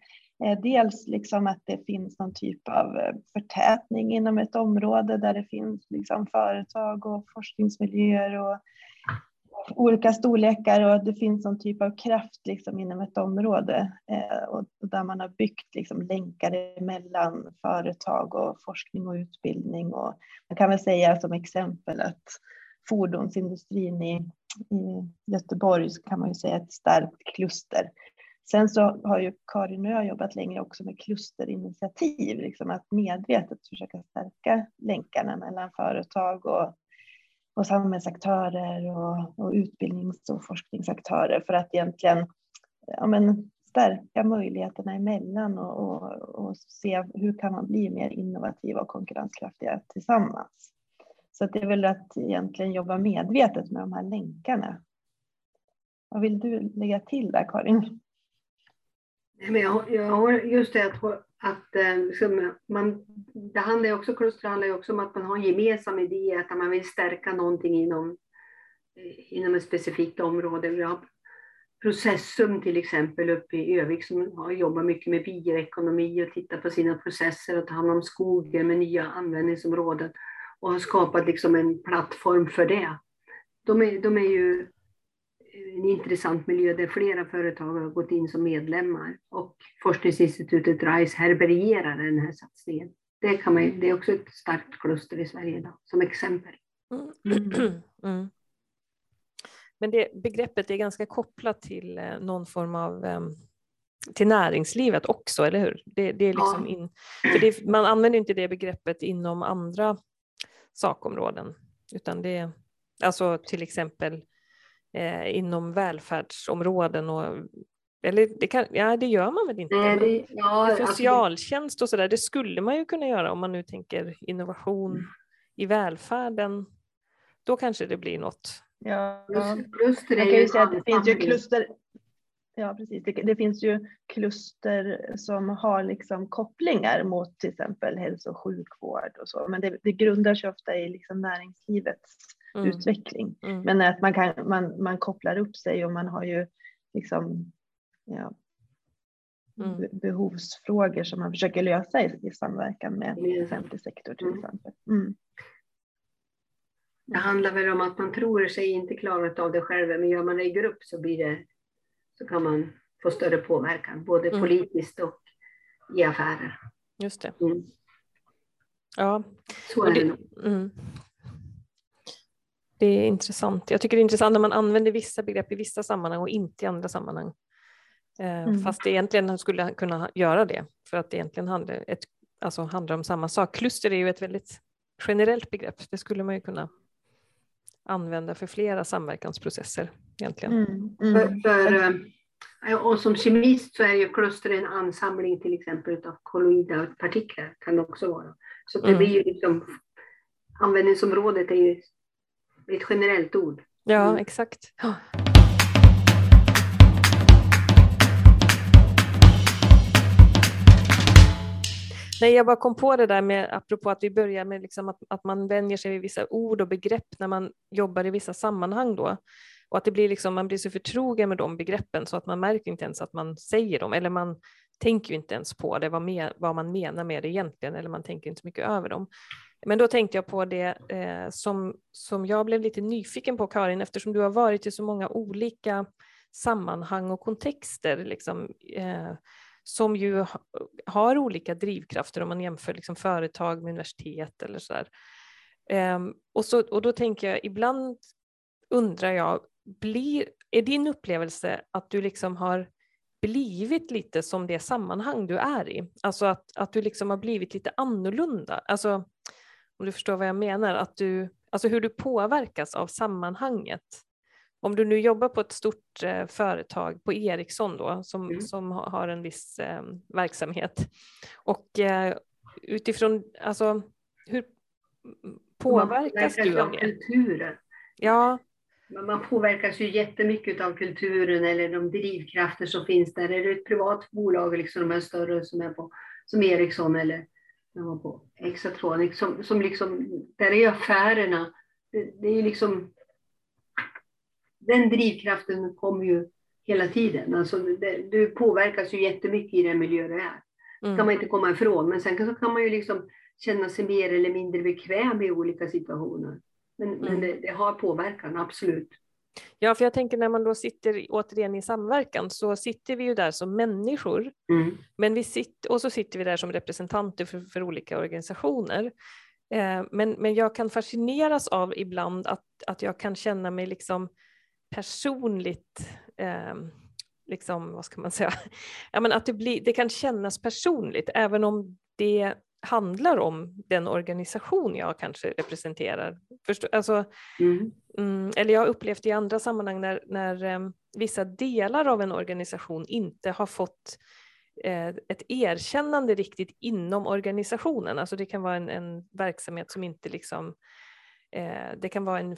Eh, dels liksom att det finns någon typ av eh, förtätning inom ett område där det finns liksom företag och forskningsmiljöer och olika storlekar och det finns någon typ av kraft liksom inom ett område eh, och, där man har byggt liksom länkar mellan företag och forskning och utbildning. Och man kan väl säga som exempel att fordonsindustrin i, i Göteborg så kan man ju säga ett starkt kluster Sen så har ju Karin och jag jobbat länge också med klusterinitiativ, liksom att medvetet försöka stärka länkarna mellan företag och, och samhällsaktörer och, och utbildnings och forskningsaktörer för att egentligen ja, men, stärka möjligheterna emellan och, och, och se hur kan man bli mer innovativa och konkurrenskraftiga tillsammans. Så det är väl att egentligen jobba medvetet med de här länkarna. Vad vill du lägga till där Karin? Men jag, jag har just det att, att liksom, man, det handlar också, kluster handlar ju också om att man har en gemensam idé, att man vill stärka någonting inom, eh, inom ett specifikt område. Vi har Processum till exempel uppe i Övik som har jobbat mycket med bioekonomi och tittat på sina processer och ta hand om skogen med nya användningsområden och har skapat liksom en plattform för det. De är, de är ju en intressant miljö där flera företag har gått in som medlemmar och forskningsinstitutet RISE härbärgerar den här satsningen. Det, kan man, det är också ett starkt kluster i Sverige idag, som exempel. Mm. Mm. Men det begreppet är ganska kopplat till eh, någon form av ehm, till näringslivet också, eller hur? Det, det är liksom in, för det, man använder inte det begreppet inom andra sakområden, utan det är alltså till exempel eh, inom välfärdsområden och eller det, kan, ja, det gör man väl inte? Nej, det, ja, alltså Socialtjänst och sådär, det skulle man ju kunna göra om man nu tänker innovation mm. i välfärden. Då kanske det blir något. Ja, kluster jag kan ju säga att det finns ju kluster. Ja, precis. Det, det, finns ju kluster som har liksom kopplingar mot till exempel hälso och sjukvård och så, men det, det grundar sig ofta i liksom näringslivets mm. utveckling. Mm. Men att man, kan, man, man kopplar upp sig och man har ju liksom ja, mm. behovsfrågor som man försöker lösa i, i samverkan med offentlig sektor till mm. exempel. Mm. Det handlar väl om att man tror sig inte klara av det själv, men gör man det i grupp så, blir det, så kan man få större påverkan, både mm. politiskt och i affärer. Just det. Mm. Ja. Så är det, det nog. Mm. Det är intressant. Jag tycker det är intressant när man använder vissa begrepp i vissa sammanhang och inte i andra sammanhang. Eh, mm. Fast det egentligen skulle kunna göra det, för att det egentligen handlar, ett, alltså handlar om samma sak. Kluster är ju ett väldigt generellt begrepp. Det skulle man ju kunna använda för flera samverkansprocesser egentligen. Mm. Mm. För, för, eh, och som kemist så är ju kluster en ansamling till exempel av kolloida partiklar kan det också vara. Så det mm. blir ju liksom, användningsområdet är ju ett generellt ord. Ja, mm. exakt. Nej, jag bara kom på det där med, apropå att vi börjar med liksom att, att man vänjer sig vid vissa ord och begrepp när man jobbar i vissa sammanhang då. Och att det blir liksom, man blir så förtrogen med de begreppen så att man märker inte ens att man säger dem, eller man tänker ju inte ens på det, vad, med, vad man menar med det egentligen, eller man tänker inte så mycket över dem. Men då tänkte jag på det eh, som, som jag blev lite nyfiken på Karin, eftersom du har varit i så många olika sammanhang och kontexter, liksom, eh, som ju har olika drivkrafter om man jämför liksom, företag med universitet eller så där. Eh, och, så, och då tänker jag, ibland undrar jag, blir, är din upplevelse att du liksom har blivit lite som det sammanhang du är i? Alltså att, att du liksom har blivit lite annorlunda? Alltså, om du förstår vad jag menar, att du, alltså hur du påverkas av sammanhanget. Om du nu jobbar på ett stort eh, företag, på Ericsson då, som, mm. som har en viss eh, verksamhet och eh, utifrån, alltså hur påverkas du av det? Kulturen. Ja. Man påverkas ju jättemycket av kulturen eller de drivkrafter som finns där. Är det ett privat bolag, liksom de här större som är på, som Ericsson eller jag var på Exatronic, som, som liksom, där är affärerna, det, det är liksom, den drivkraften kommer ju hela tiden. Alltså, det, du påverkas ju jättemycket i den miljö du är. Det mm. kan man inte komma ifrån, men sen så kan man ju liksom känna sig mer eller mindre bekväm i olika situationer. Men, mm. men det, det, har påverkan, absolut. Ja, för jag tänker när man då sitter återigen i samverkan så sitter vi ju där som människor. Mm. Men vi sitter, och så sitter vi där som representanter för, för olika organisationer. Eh, men, men jag kan fascineras av ibland att, att jag kan känna mig liksom personligt eh, liksom, vad ska man säga, ja, men att det, blir, det kan kännas personligt även om det handlar om den organisation jag kanske representerar. Förstå, alltså, mm. Mm, eller jag har upplevt i andra sammanhang när, när um, vissa delar av en organisation inte har fått eh, ett erkännande riktigt inom organisationen. Alltså det kan vara en, en verksamhet som inte liksom, eh, det kan vara en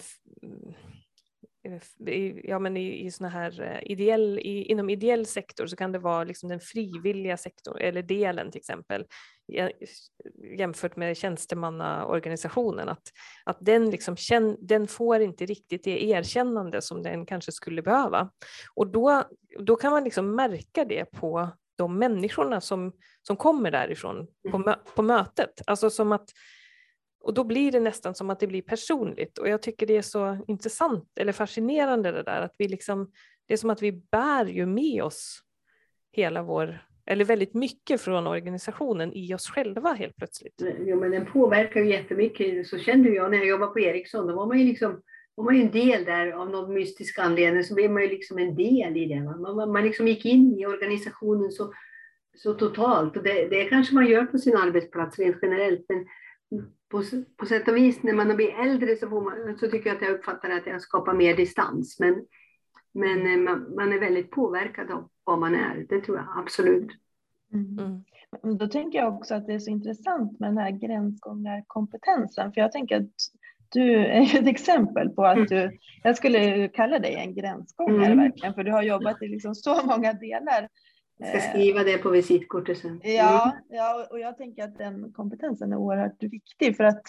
Eh, ja, men i, i såna här eh, ideell, i, inom ideell sektor så kan det vara liksom den frivilliga sektorn eller delen till exempel jämfört med tjänstemannaorganisationen att, att den, liksom, den får inte riktigt det erkännande som den kanske skulle behöva. Och då, då kan man liksom märka det på de människorna som, som kommer därifrån på, mö, på mötet. Alltså som att och då blir det nästan som att det blir personligt. Och jag tycker det är så intressant eller fascinerande det där att vi liksom, det är som att vi bär ju med oss hela vår, eller väldigt mycket från organisationen i oss själva helt plötsligt. Jo men den påverkar ju jättemycket, så kände jag när jag jobbade på Ericsson, då var man ju liksom var man ju en del där av någon mystisk anledning, så blev man ju liksom en del i det. Man, man liksom gick in i organisationen så, så totalt. Och det, det kanske man gör på sin arbetsplats rent generellt, men på, på sätt och vis när man blir äldre så, man, så tycker jag att jag uppfattar att jag skapar mer distans. Men, men eh, man, man är väldigt påverkad av vad man är, det tror jag absolut. Mm. Mm. Då tänker jag också att det är så intressant med den här gränsgångarkompetensen, för jag tänker att du är ett exempel på att du, jag skulle kalla dig en gränsgångare mm. verkligen, för du har jobbat i liksom så många delar jag ska skriva det på visitkortet sen. Mm. Ja, ja, och jag tänker att den kompetensen är oerhört viktig för att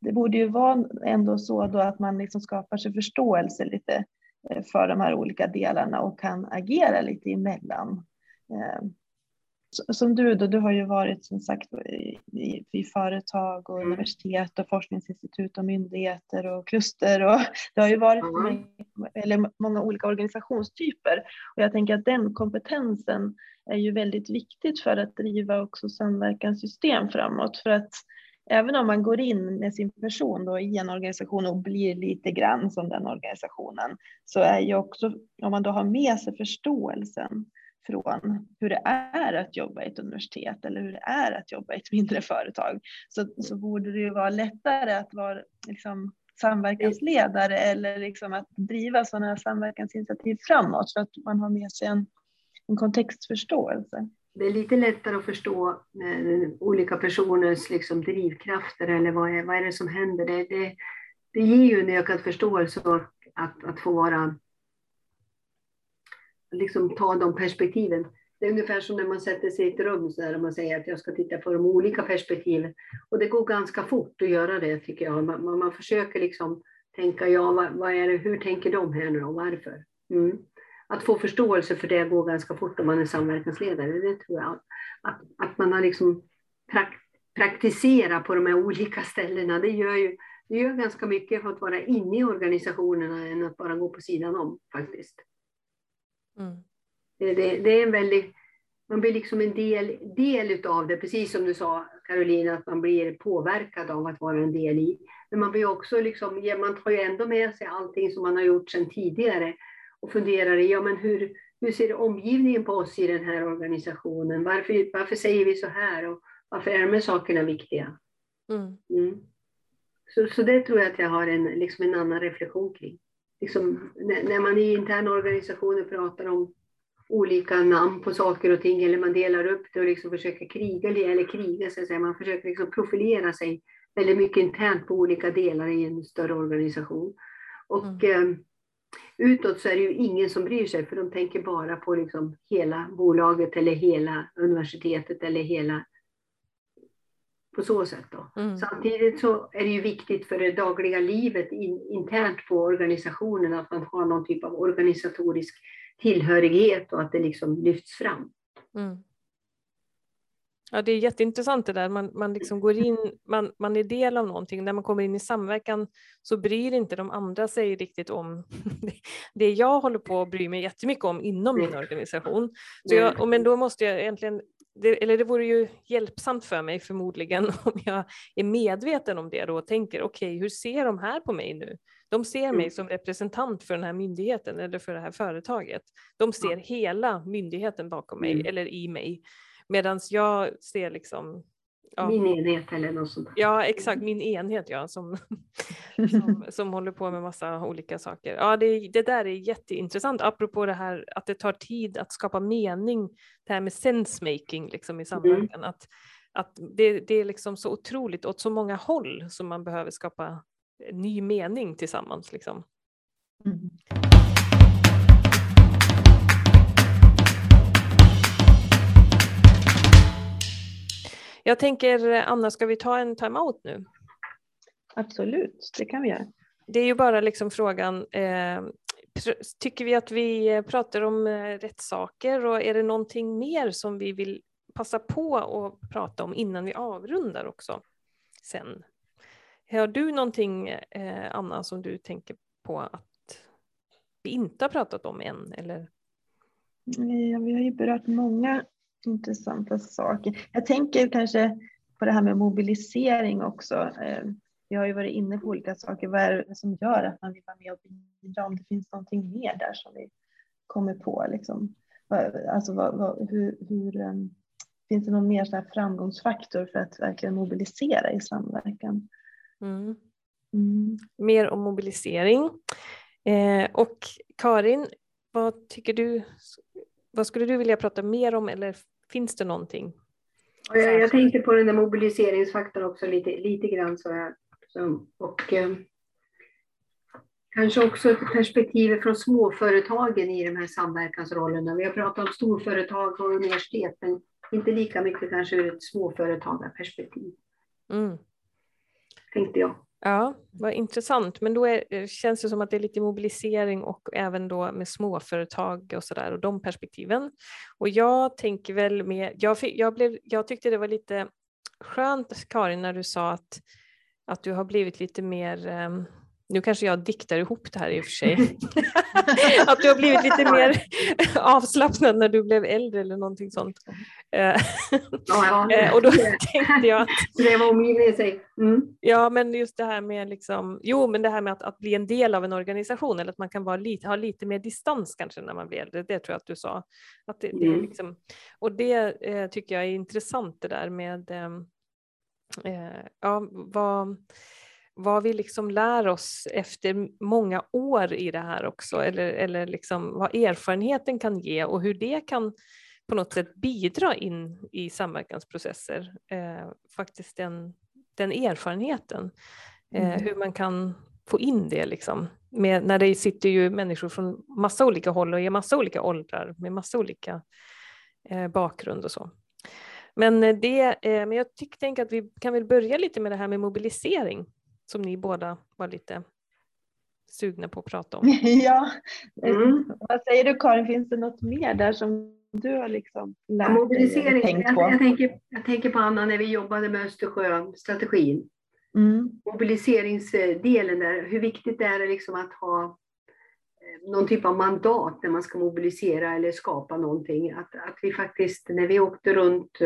det borde ju vara ändå så då att man liksom skapar sig förståelse lite eh, för de här olika delarna och kan agera lite emellan. Eh, som du då, du har ju varit som sagt i, i, i företag och mm. universitet och forskningsinstitut och myndigheter och kluster och det har ju varit mm. eller många olika organisationstyper och jag tänker att den kompetensen är ju väldigt viktigt för att driva också samverkanssystem framåt. För att även om man går in med sin person då i en organisation och blir lite grann som den organisationen så är ju också om man då har med sig förståelsen från hur det är att jobba i ett universitet eller hur det är att jobba i ett mindre företag så, så borde det ju vara lättare att vara liksom, samverkansledare eller liksom att driva sådana samverkansinitiativ framåt för att man har med sig en, en kontextförståelse. Det är lite lättare att förstå eh, olika personers liksom, drivkrafter eller vad är, vad är det som händer. Det, det, det ger ju en ökad förståelse att, att få vara liksom ta de perspektiven. Det är ungefär som när man sätter sig i ett rum så där, och man säger att jag ska titta på de olika perspektiven. Och det går ganska fort att göra det tycker jag. Man, man försöker liksom tänka, ja, vad, vad, är det, hur tänker de här nu och varför? Mm. Att få förståelse för det går ganska fort om man är samverkansledare. Det tror jag. Att, att man har liksom prak, praktiserat på de här olika ställena, det gör ju det gör ganska mycket för att vara inne i organisationerna än att bara gå på sidan om faktiskt. Mm. Det, det, det, är en väldigt, man blir liksom en del, del av det, precis som du sa Karolina, att man blir påverkad av att vara en del i. Men man blir också liksom, man tar ju ändå med sig allting som man har gjort sedan tidigare och funderar i, ja men hur, hur ser omgivningen på oss i den här organisationen? Varför, varför säger vi så här och varför är de här sakerna viktiga? Mm. Mm. Så, så det tror jag att jag har en, liksom en annan reflektion kring liksom, när man i interna organisationer pratar om olika namn på saker och ting eller man delar upp det och liksom försöker kriga eller kriga så att säga. Man försöker liksom profilera sig väldigt mycket internt på olika delar i en större organisation. Och mm. Utåt så är det ju ingen som bryr sig för de tänker bara på liksom hela bolaget eller hela universitetet eller hela på så sätt. Då. Mm. Samtidigt så är det ju viktigt för det dagliga livet in, internt på organisationen att man har någon typ av organisatorisk tillhörighet och att det liksom lyfts fram. Mm. Ja, det är jätteintressant det där. Man, man liksom går in, man, man är del av någonting. När man kommer in i samverkan så bryr inte de andra sig riktigt om det jag håller på att bry mig jättemycket om inom min organisation. Så jag, men då måste jag egentligen det, eller det vore ju hjälpsamt för mig förmodligen om jag är medveten om det då och tänker okej, okay, hur ser de här på mig nu? De ser mig som representant för den här myndigheten eller för det här företaget. De ser hela myndigheten bakom mig mm. eller i mig. Medan jag ser liksom Ja. Min enhet eller något sånt. Ja, exakt, min enhet ja, som, som, som håller på med massa olika saker. Ja, det, det där är jätteintressant, apropå det här att det tar tid att skapa mening, det här med sensemaking liksom i samverkan. Mm. Att, att det, det är liksom så otroligt åt så många håll som man behöver skapa ny mening tillsammans. Liksom. Mm. Jag tänker, Anna, ska vi ta en timeout nu? Absolut, det kan vi göra. Det är ju bara liksom frågan, eh, tycker vi att vi pratar om eh, rätt saker och är det någonting mer som vi vill passa på att prata om innan vi avrundar också sen? Har du någonting, eh, Anna, som du tänker på att vi inte har pratat om än? Eller? Ja, vi har ju berört många intressanta saker. Jag tänker kanske på det här med mobilisering också. Eh, vi har ju varit inne på olika saker. Vad är det som gör att man vill vara med och bidra? Om det finns någonting mer där som vi kommer på. Liksom. Alltså, vad, vad, hur, hur, um, finns det någon mer så framgångsfaktor för att verkligen mobilisera i samverkan? Mm. Mm. Mer om mobilisering. Eh, och Karin, vad tycker du? Vad skulle du vilja prata mer om eller Finns det någonting? Jag, jag tänkte på den där mobiliseringsfaktorn också lite, lite grann. Så här. Och, eh, kanske också ett perspektiv från småföretagen i de här samverkansrollerna. Vi har pratat om storföretag och universitet, men inte lika mycket kanske ur ett småföretagarperspektiv. Mm. Tänkte jag. Ja, vad intressant. Men då är, eh, känns det som att det är lite mobilisering och även då med småföretag och sådär och de perspektiven. Och jag tänker väl med, jag, jag, blev, jag tyckte det var lite skönt Karin när du sa att, att du har blivit lite mer um, nu kanske jag diktar ihop det här i och för sig. att du har blivit lite mer avslappnad när du blev äldre eller någonting sånt. ja. Eh, och då tänkte jag att... Det var omgivningen sig. Mm. Ja, men just det här med liksom, jo, men det här med att, att bli en del av en organisation eller att man kan vara lite, ha lite mer distans kanske när man blir äldre. Det tror jag att du sa. Att det, det mm. liksom, och det eh, tycker jag är intressant det där med ehm, eh, ja, vad vad vi liksom lär oss efter många år i det här också, eller, eller liksom vad erfarenheten kan ge och hur det kan på något sätt bidra in i samverkansprocesser. Eh, faktiskt den, den erfarenheten, eh, mm. hur man kan få in det liksom. Med, när det sitter ju människor från massa olika håll och i massa olika åldrar med massa olika eh, bakgrund och så. Men, det, eh, men jag tycker att vi kan väl börja lite med det här med mobilisering som ni båda var lite sugna på att prata om. ja, mm. vad säger du Karin, finns det något mer där som du har liksom lärt Mobilisering. dig tänkt på? Jag, jag, tänker, jag tänker på Anna när vi jobbade med Östersjöstrategin. Mm. Mobiliseringsdelen där, hur viktigt det är liksom att ha eh, någon typ av mandat när man ska mobilisera eller skapa någonting. Att, att vi faktiskt, när vi åkte runt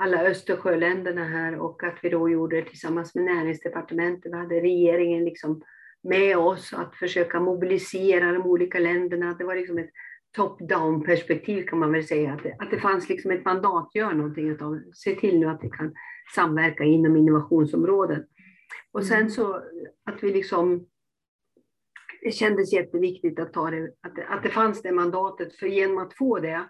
alla Östersjöländerna här och att vi då gjorde det tillsammans med näringsdepartementet. Vi hade regeringen liksom med oss att försöka mobilisera de olika länderna. Det var liksom ett top-down perspektiv kan man väl säga. Att det, att det fanns liksom ett mandat, gör någonting utav Se till nu att vi kan samverka inom innovationsområdet. Och sen mm. så att vi liksom det kändes jätteviktigt att, ta det, att, det, att det fanns det mandatet, för genom att få det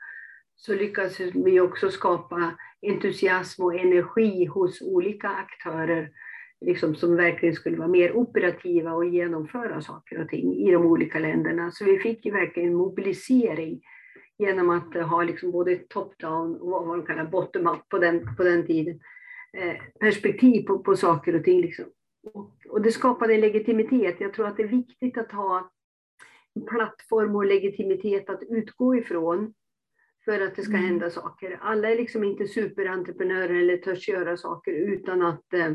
så lyckas vi också skapa entusiasm och energi hos olika aktörer liksom, som verkligen skulle vara mer operativa och genomföra saker och ting i de olika länderna. Så vi fick ju verkligen mobilisering genom att ha liksom både top-down och vad de kallar bottom-up på den, på den tiden, eh, perspektiv på, på saker och ting. Liksom. Och, och det skapade en legitimitet. Jag tror att det är viktigt att ha en plattform och legitimitet att utgå ifrån för att det ska mm. hända saker. Alla är liksom inte superentreprenörer eller törs göra saker utan att, eh,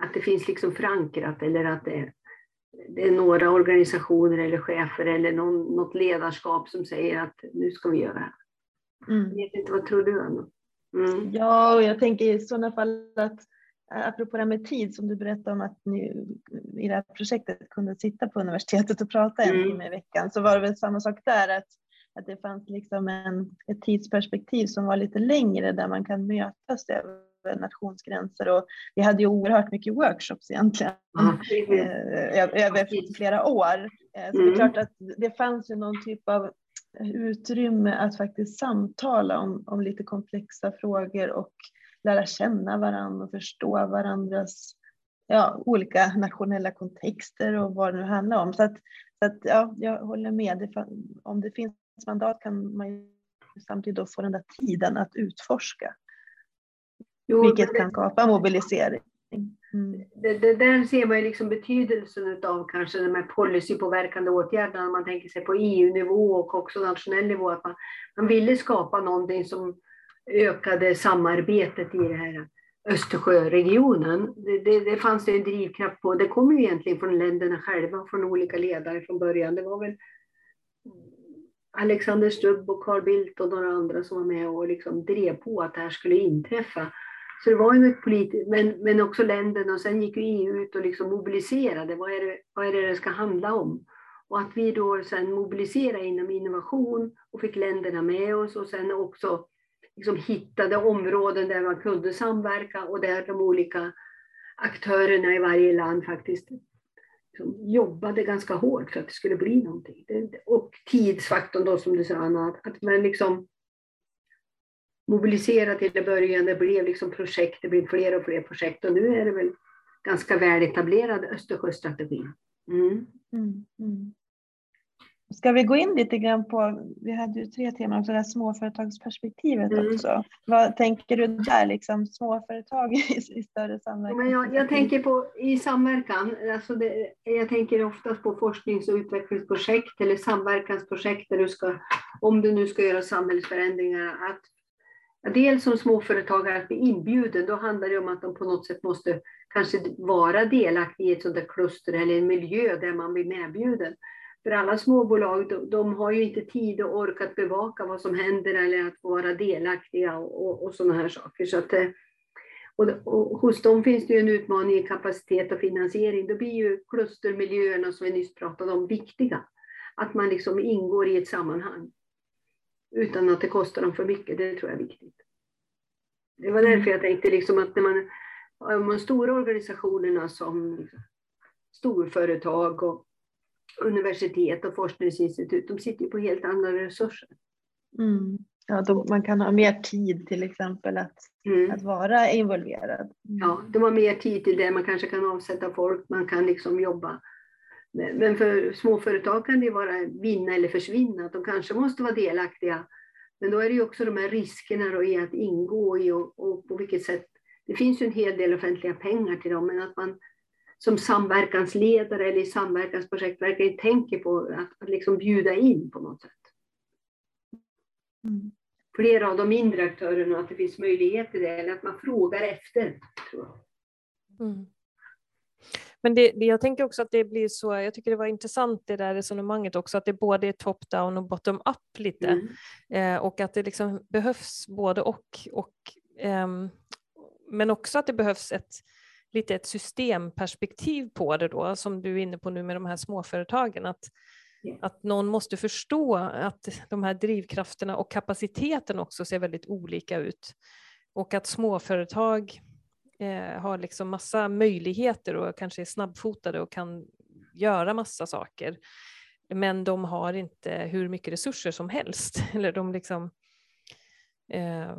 att det finns liksom förankrat eller att det, det är några organisationer eller chefer eller någon, något ledarskap som säger att nu ska vi göra det här. Mm. Jag vet inte, vad tror du Anna? Mm. Ja, och jag tänker i sådana fall att, apropå det här med tid som du berättade om att ni i det här projektet kunde sitta på universitetet och prata en mm. timme i veckan så var det väl samma sak där att, att det fanns liksom en, ett tidsperspektiv som var lite längre där man kan mötas över nationsgränser och vi hade ju oerhört mycket workshops egentligen mm. över flera år. Eh, så det är mm. klart att det fanns ju någon typ av utrymme att faktiskt samtala om, om lite komplexa frågor och lära känna varandra och förstå varandras ja, olika nationella kontexter och vad det nu handlar om. Så att, så att ja, jag håller med. Det, om det finns mandat kan man ju samtidigt då få den där tiden att utforska. Jo, vilket det, kan skapa mobilisering. Mm. Det, det, där ser man ju liksom betydelsen av kanske de här policypåverkande åtgärderna, man tänker sig på EU-nivå och också nationell nivå, att man, man ville skapa någonting som ökade samarbetet i den här Östersjöregionen. Det, det, det fanns det en drivkraft på. Det kommer ju egentligen från länderna själva, från olika ledare från början. Det var väl Alexander Stubb och Carl Bildt och några andra som var med och liksom drev på att det här skulle inträffa. Så det var ju ett politiskt, men, men också länderna och sen gick ju EU ut och liksom mobiliserade. Vad är, det, vad är det det ska handla om? Och att vi då sen mobiliserade inom innovation och fick länderna med oss och sen också liksom hittade områden där man kunde samverka och där de olika aktörerna i varje land faktiskt liksom jobbade ganska hårt för att det skulle bli någonting. Och tidsfaktorn då som du sa Anna, att man liksom mobilisera till det början, det blev liksom projekt, det blev fler och fler projekt och nu är det väl ganska väl etablerad Östersjöstrategi. Mm. Mm, mm. Ska vi gå in lite grann på, vi hade ju tre teman också, det här småföretagsperspektivet mm. också. Vad tänker du där, liksom småföretag i, i större samverkan? Men jag, jag, tänker på i samverkan, alltså det, jag tänker oftast på forsknings och utvecklingsprojekt eller samverkansprojekt där du ska, om du nu ska göra samhällsförändringar, att Dels som småföretagare att bli inbjuden, då handlar det om att de på något sätt måste kanske vara delaktiga i ett sånt där kluster eller en miljö där man blir medbjuden. För alla småbolag, de, de har ju inte tid och ork att bevaka vad som händer eller att vara delaktiga och, och, och sådana här saker. Så att, eh, och, och, hos dem finns det ju en utmaning i kapacitet och finansiering. Då blir ju klustermiljöerna som vi nyss pratade om viktiga. Att man liksom ingår i ett sammanhang utan att det kostar dem för mycket. Det tror jag är viktigt. Det var därför jag tänkte liksom att när man de stora organisationerna som storföretag och universitet och forskningsinstitut, de sitter ju på helt andra resurser. Mm. Ja, de, man kan ha mer tid till exempel att, mm. att vara involverad. Mm. Ja, de har mer tid till det, man kanske kan avsätta folk, man kan liksom jobba. Men för småföretag kan det vara vinna eller försvinna, de kanske måste vara delaktiga. Men då är det ju också de här riskerna då i att ingå i och, och på vilket sätt. Det finns ju en hel del offentliga pengar till dem, men att man som samverkansledare eller i samverkansprojekt verkligen tänker på att, att liksom bjuda in på något sätt. Mm. Flera av de mindre aktörerna, att det finns möjlighet till det, eller att man frågar efter. Mm. Men det, det, jag tänker också att det blir så, jag tycker det var intressant det där resonemanget också, att det både är top-down och bottom-up lite. Mm. Eh, och att det liksom behövs både och. och eh, men också att det behövs ett, lite ett systemperspektiv på det då, som du är inne på nu med de här småföretagen. Att, yeah. att någon måste förstå att de här drivkrafterna och kapaciteten också ser väldigt olika ut. Och att småföretag eh, har liksom massa möjligheter och kanske är snabbfotade och kan göra massa saker. Men de har inte hur mycket resurser som helst. Eller de, liksom, eh,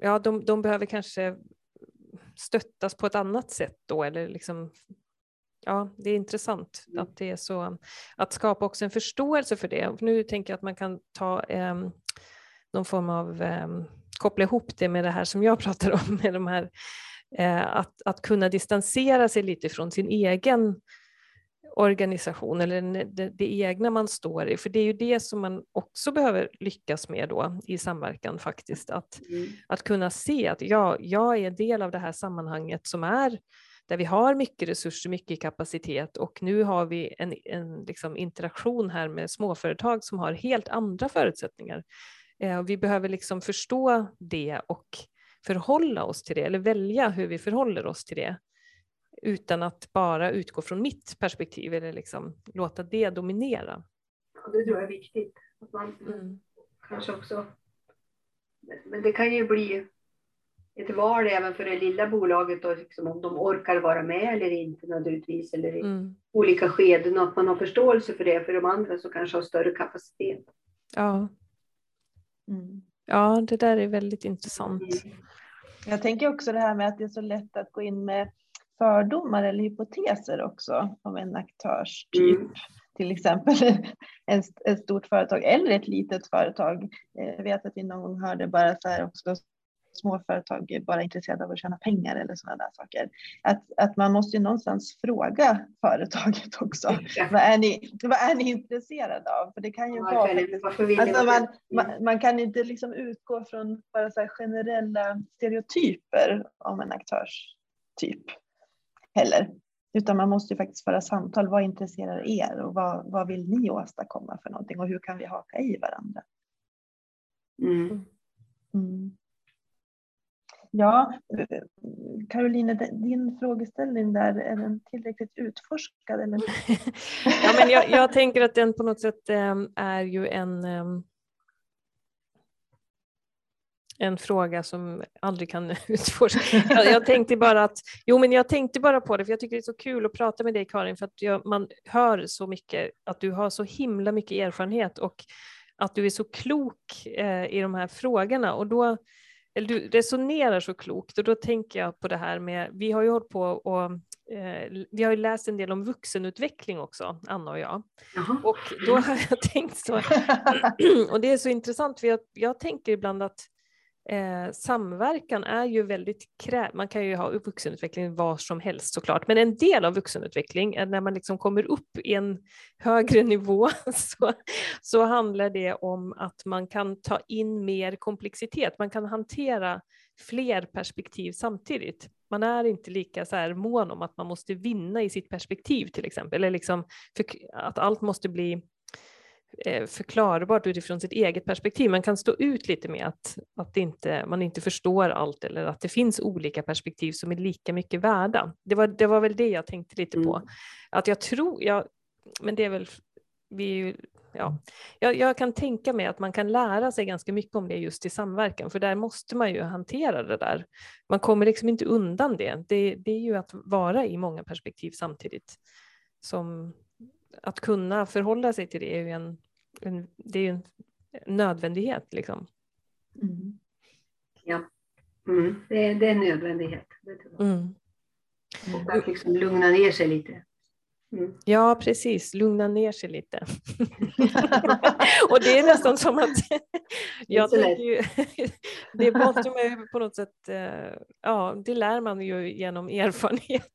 ja, de, de behöver kanske stöttas på ett annat sätt då, eller liksom ja, det är intressant mm. att det är så, att skapa också en förståelse för det. Nu tänker jag att man kan ta eh, någon form av, eh, koppla ihop det med det här som jag pratar om, med de här, eh, att, att kunna distansera sig lite från sin egen organisation eller det, det, egna man står i. För det är ju det som man också behöver lyckas med då i samverkan faktiskt. Att, mm. att kunna se att ja, jag är en del av det här sammanhanget som är där vi har mycket resurser, mycket kapacitet och nu har vi en, en liksom interaktion här med småföretag som har helt andra förutsättningar. Eh, vi behöver liksom förstå det och förhålla oss till det eller välja hur vi förhåller oss till det utan att bara utgå från mitt perspektiv eller liksom låta det dominera. Ja, det tror jag är viktigt. Att man mm. kanske också... Men det kan ju bli ett val även för det lilla bolaget då, liksom om de orkar vara med eller inte naturligtvis, eller i mm. olika skeden och att man har förståelse för det för de andra som kanske har större kapacitet. Ja. Mm. Ja, det där är väldigt intressant. Jag tänker också det här med att det är så lätt att gå in med fördomar eller hypoteser också om en aktörstyp. Mm. Till exempel ett stort företag eller ett litet företag. Jag vet att vi någon gång hörde bara så här också småföretag är bara intresserade av att tjäna pengar eller sådana där saker. Att, att man måste ju någonstans fråga företaget också. Ja. Vad, är ni, vad är ni intresserade av? För det kan ju ja, vara faktiskt, alltså man, man, man, kan inte liksom utgå från bara så generella stereotyper om en aktörstyp heller. Utan man måste ju faktiskt föra samtal. Vad intresserar er och vad, vad vill ni åstadkomma för någonting och hur kan vi haka i varandra? Mm. Mm. Ja, Caroline, din frågeställning där, är den tillräckligt utforskad? Eller? ja, men jag, jag, tänker att den på något sätt äm, ehm, är ju en, äm, ehm, en fråga som aldrig kan utforskas. Jag, tänkte bara att, jo men jag tänkte bara på det, för jag tycker det är så kul att prata med dig Karin, för att jag, man hör så mycket, att du har så himla mycket erfarenhet och att du är så klok eh, i de här frågorna. Och då eller du resonerar så klokt och då tänker jag på det här med, vi har ju hållit på och eh, vi har ju läst en del om vuxenutveckling också, Anna och jag. Jaha. Och då har jag tänkt så, och det är så intressant för jag, jag tänker ibland att Eh, samverkan är ju väldigt krävande, Man kan ju ha vuxenutveckling var som helst såklart, men en del av vuxenutveckling är när man liksom kommer upp i en högre nivå så, så handlar det om att man kan ta in mer komplexitet. Man kan hantera fler perspektiv samtidigt. Man är inte lika så här mån om att man måste vinna i sitt perspektiv till exempel, eller liksom att allt måste bli förklarbart utifrån sitt eget perspektiv. Man kan stå ut lite med att, att inte, man inte förstår allt eller att det finns olika perspektiv som är lika mycket värda. Det var, det var väl det jag tänkte lite på. Mm. Att jag tror, jag, men det är väl, vi, ja, jag, jag, kan tänka mig att man kan lära sig ganska mycket om det just i samverkan, för där måste man ju hantera det där. Man kommer liksom inte undan det. Det, det är ju att vara i många perspektiv samtidigt som att kunna förhålla sig till det är ju en, en det är en nödvändighet. Liksom. Mm. Ja, mm. Det, är, det är en nödvändighet. Mm. Och att liksom lugna ner sig lite. Mm. Ja, precis. Lugna ner sig lite. och det är nästan som att jag tänker ju, det måste man ju på något sätt, eh, ja, det lär man ju genom erfarenhet.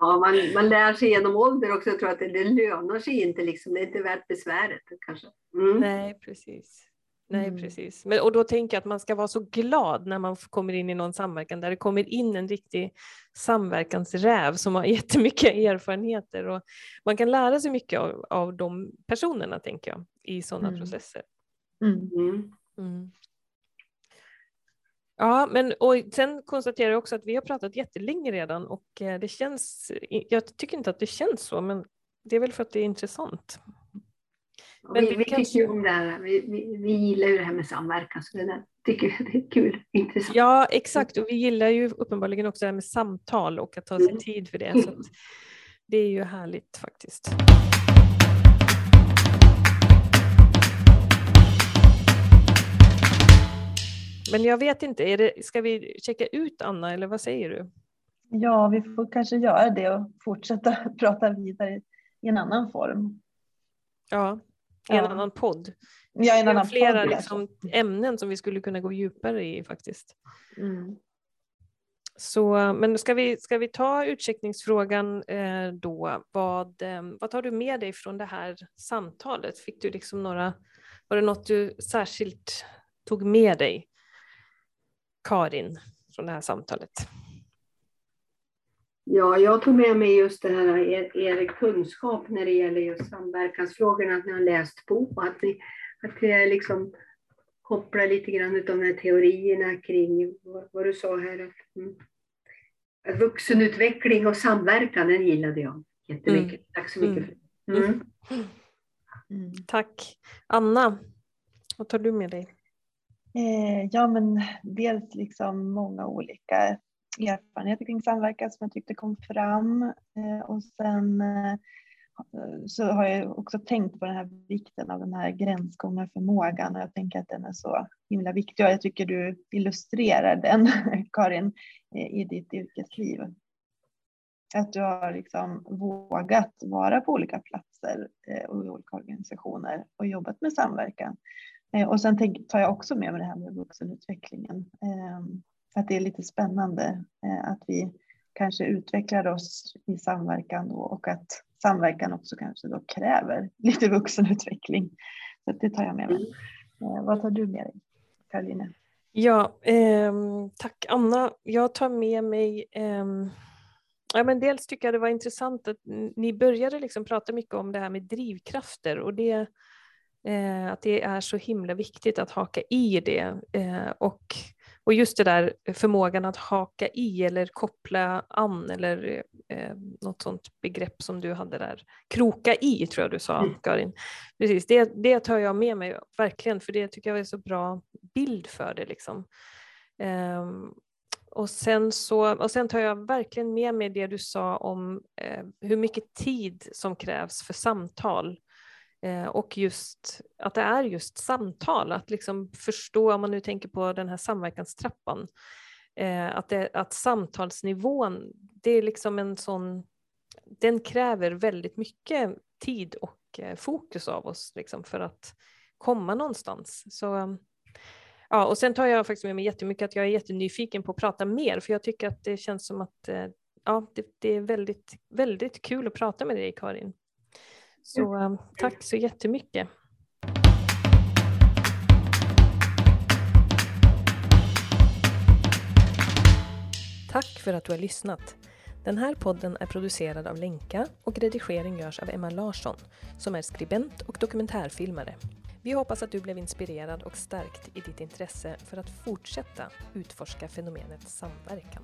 Ja, man, man lär sig genom ålder också. Jag tror att det, det lönar sig inte. Liksom. Det är inte värt besväret kanske. Mm. Nej, precis. Nej, mm. precis. Men, och då tänker jag att man ska vara så glad när man kommer in i någon samverkan där det kommer in en riktig samverkansräv som har jättemycket erfarenheter och man kan lära sig mycket av, av de personerna, tänker jag, i sådana mm. processer. Mm. mm. Ja, men och sen konstaterar jag också att vi har pratat jättelänge redan och eh, det känns, jag tycker inte att det känns så, men det är väl för att det är intressant. Men vi, vi, vi kanske... tycker om det här, vi, vi, vi, gillar ju det här med samverkan, så det där tycker det är kul, intressant. Ja, exakt, och vi gillar ju uppenbarligen också det här med samtal och att ta sig mm. tid för det. Så det är ju härligt faktiskt. Men jag vet inte, är det, ska vi checka ut Anna eller vad säger du? Ja, vi får kanske göra det och fortsätta prata vidare i en annan form. Ja, i en ja. annan podd. Ja, en annan flera podd, liksom, ämnen som vi skulle kunna gå djupare i faktiskt. Mm. Så, men ska vi, ska vi ta utcheckningsfrågan eh, då? Vad, eh, vad tar du med dig från det här samtalet? Fick du liksom några, var det något du särskilt tog med dig? Karin från det här samtalet? Ja, jag tog med mig just det här er, er kunskap när det gäller just samverkansfrågorna, att ni har läst på, att ni, att ni liksom koppla lite grann av de här teorierna kring vad, vad du sa här. Att, mm, vuxenutveckling och samverkan, den gillade jag jättemycket. Mm. Tack så mycket. Mm. mm. Mm. Tack. Anna, vad tar du med dig? Eh, ja, men dels liksom många olika erfarenheter kring samverkan som jag tyckte kom fram. Eh, och sen eh, så har jag också tänkt på den här vikten av den här gränsgångna förmågan och jag tänker att den är så himla viktig och jag tycker du illustrerar den, Karin, eh, i ditt yrkesliv. Att du har liksom vågat vara på olika platser eh, och i olika organisationer och jobbat med samverkan. Eh, och sen tar jag också med mig det här med vuxenutvecklingen. Ehm, att det är lite spännande eh, att vi kanske utvecklar oss i samverkan då och att samverkan också kanske då kräver lite vuxenutveckling. Så det tar jag med mig. Eh, vad tar du med dig, Karoline? Ja, eh, tack Anna. Jag tar med mig eh, Ja, men dels tycker jag det var intressant att ni började liksom prata mycket om det här med drivkrafter och det, eh, att det är så himla viktigt att haka i det. Eh, och, och just det där förmågan att haka i eller koppla an eller eh, något sånt begrepp som du hade där. Kroka i tror jag du sa, mm. Karin. Precis, det, det tar jag med mig verkligen för det tycker jag är så bra bild för det. Liksom. Um, och sen, så, och sen tar jag verkligen med mig det du sa om eh, hur mycket tid som krävs för samtal. Eh, och just att det är just samtal, att liksom förstå, om man nu tänker på den här samverkanstrappan, eh, att, det, att samtalsnivån, det är liksom en sån, den kräver väldigt mycket tid och eh, fokus av oss liksom, för att komma någonstans. Så ehm, Ja, och sen tar jag faktiskt med mig jättemycket att jag är jättenyfiken på att prata mer, för jag tycker att det känns som att ja, det, det är väldigt, väldigt kul att prata med dig, Karin. Så eh, tack så jättemycket. Tack för att du har lyssnat. Den här podden är producerad av Lenka och redigering görs av Emma Larsson som är skribent och dokumentärfilmare. Vi hoppas att du blev inspirerad och stärkt i ditt intresse för att fortsätta utforska fenomenet samverkan.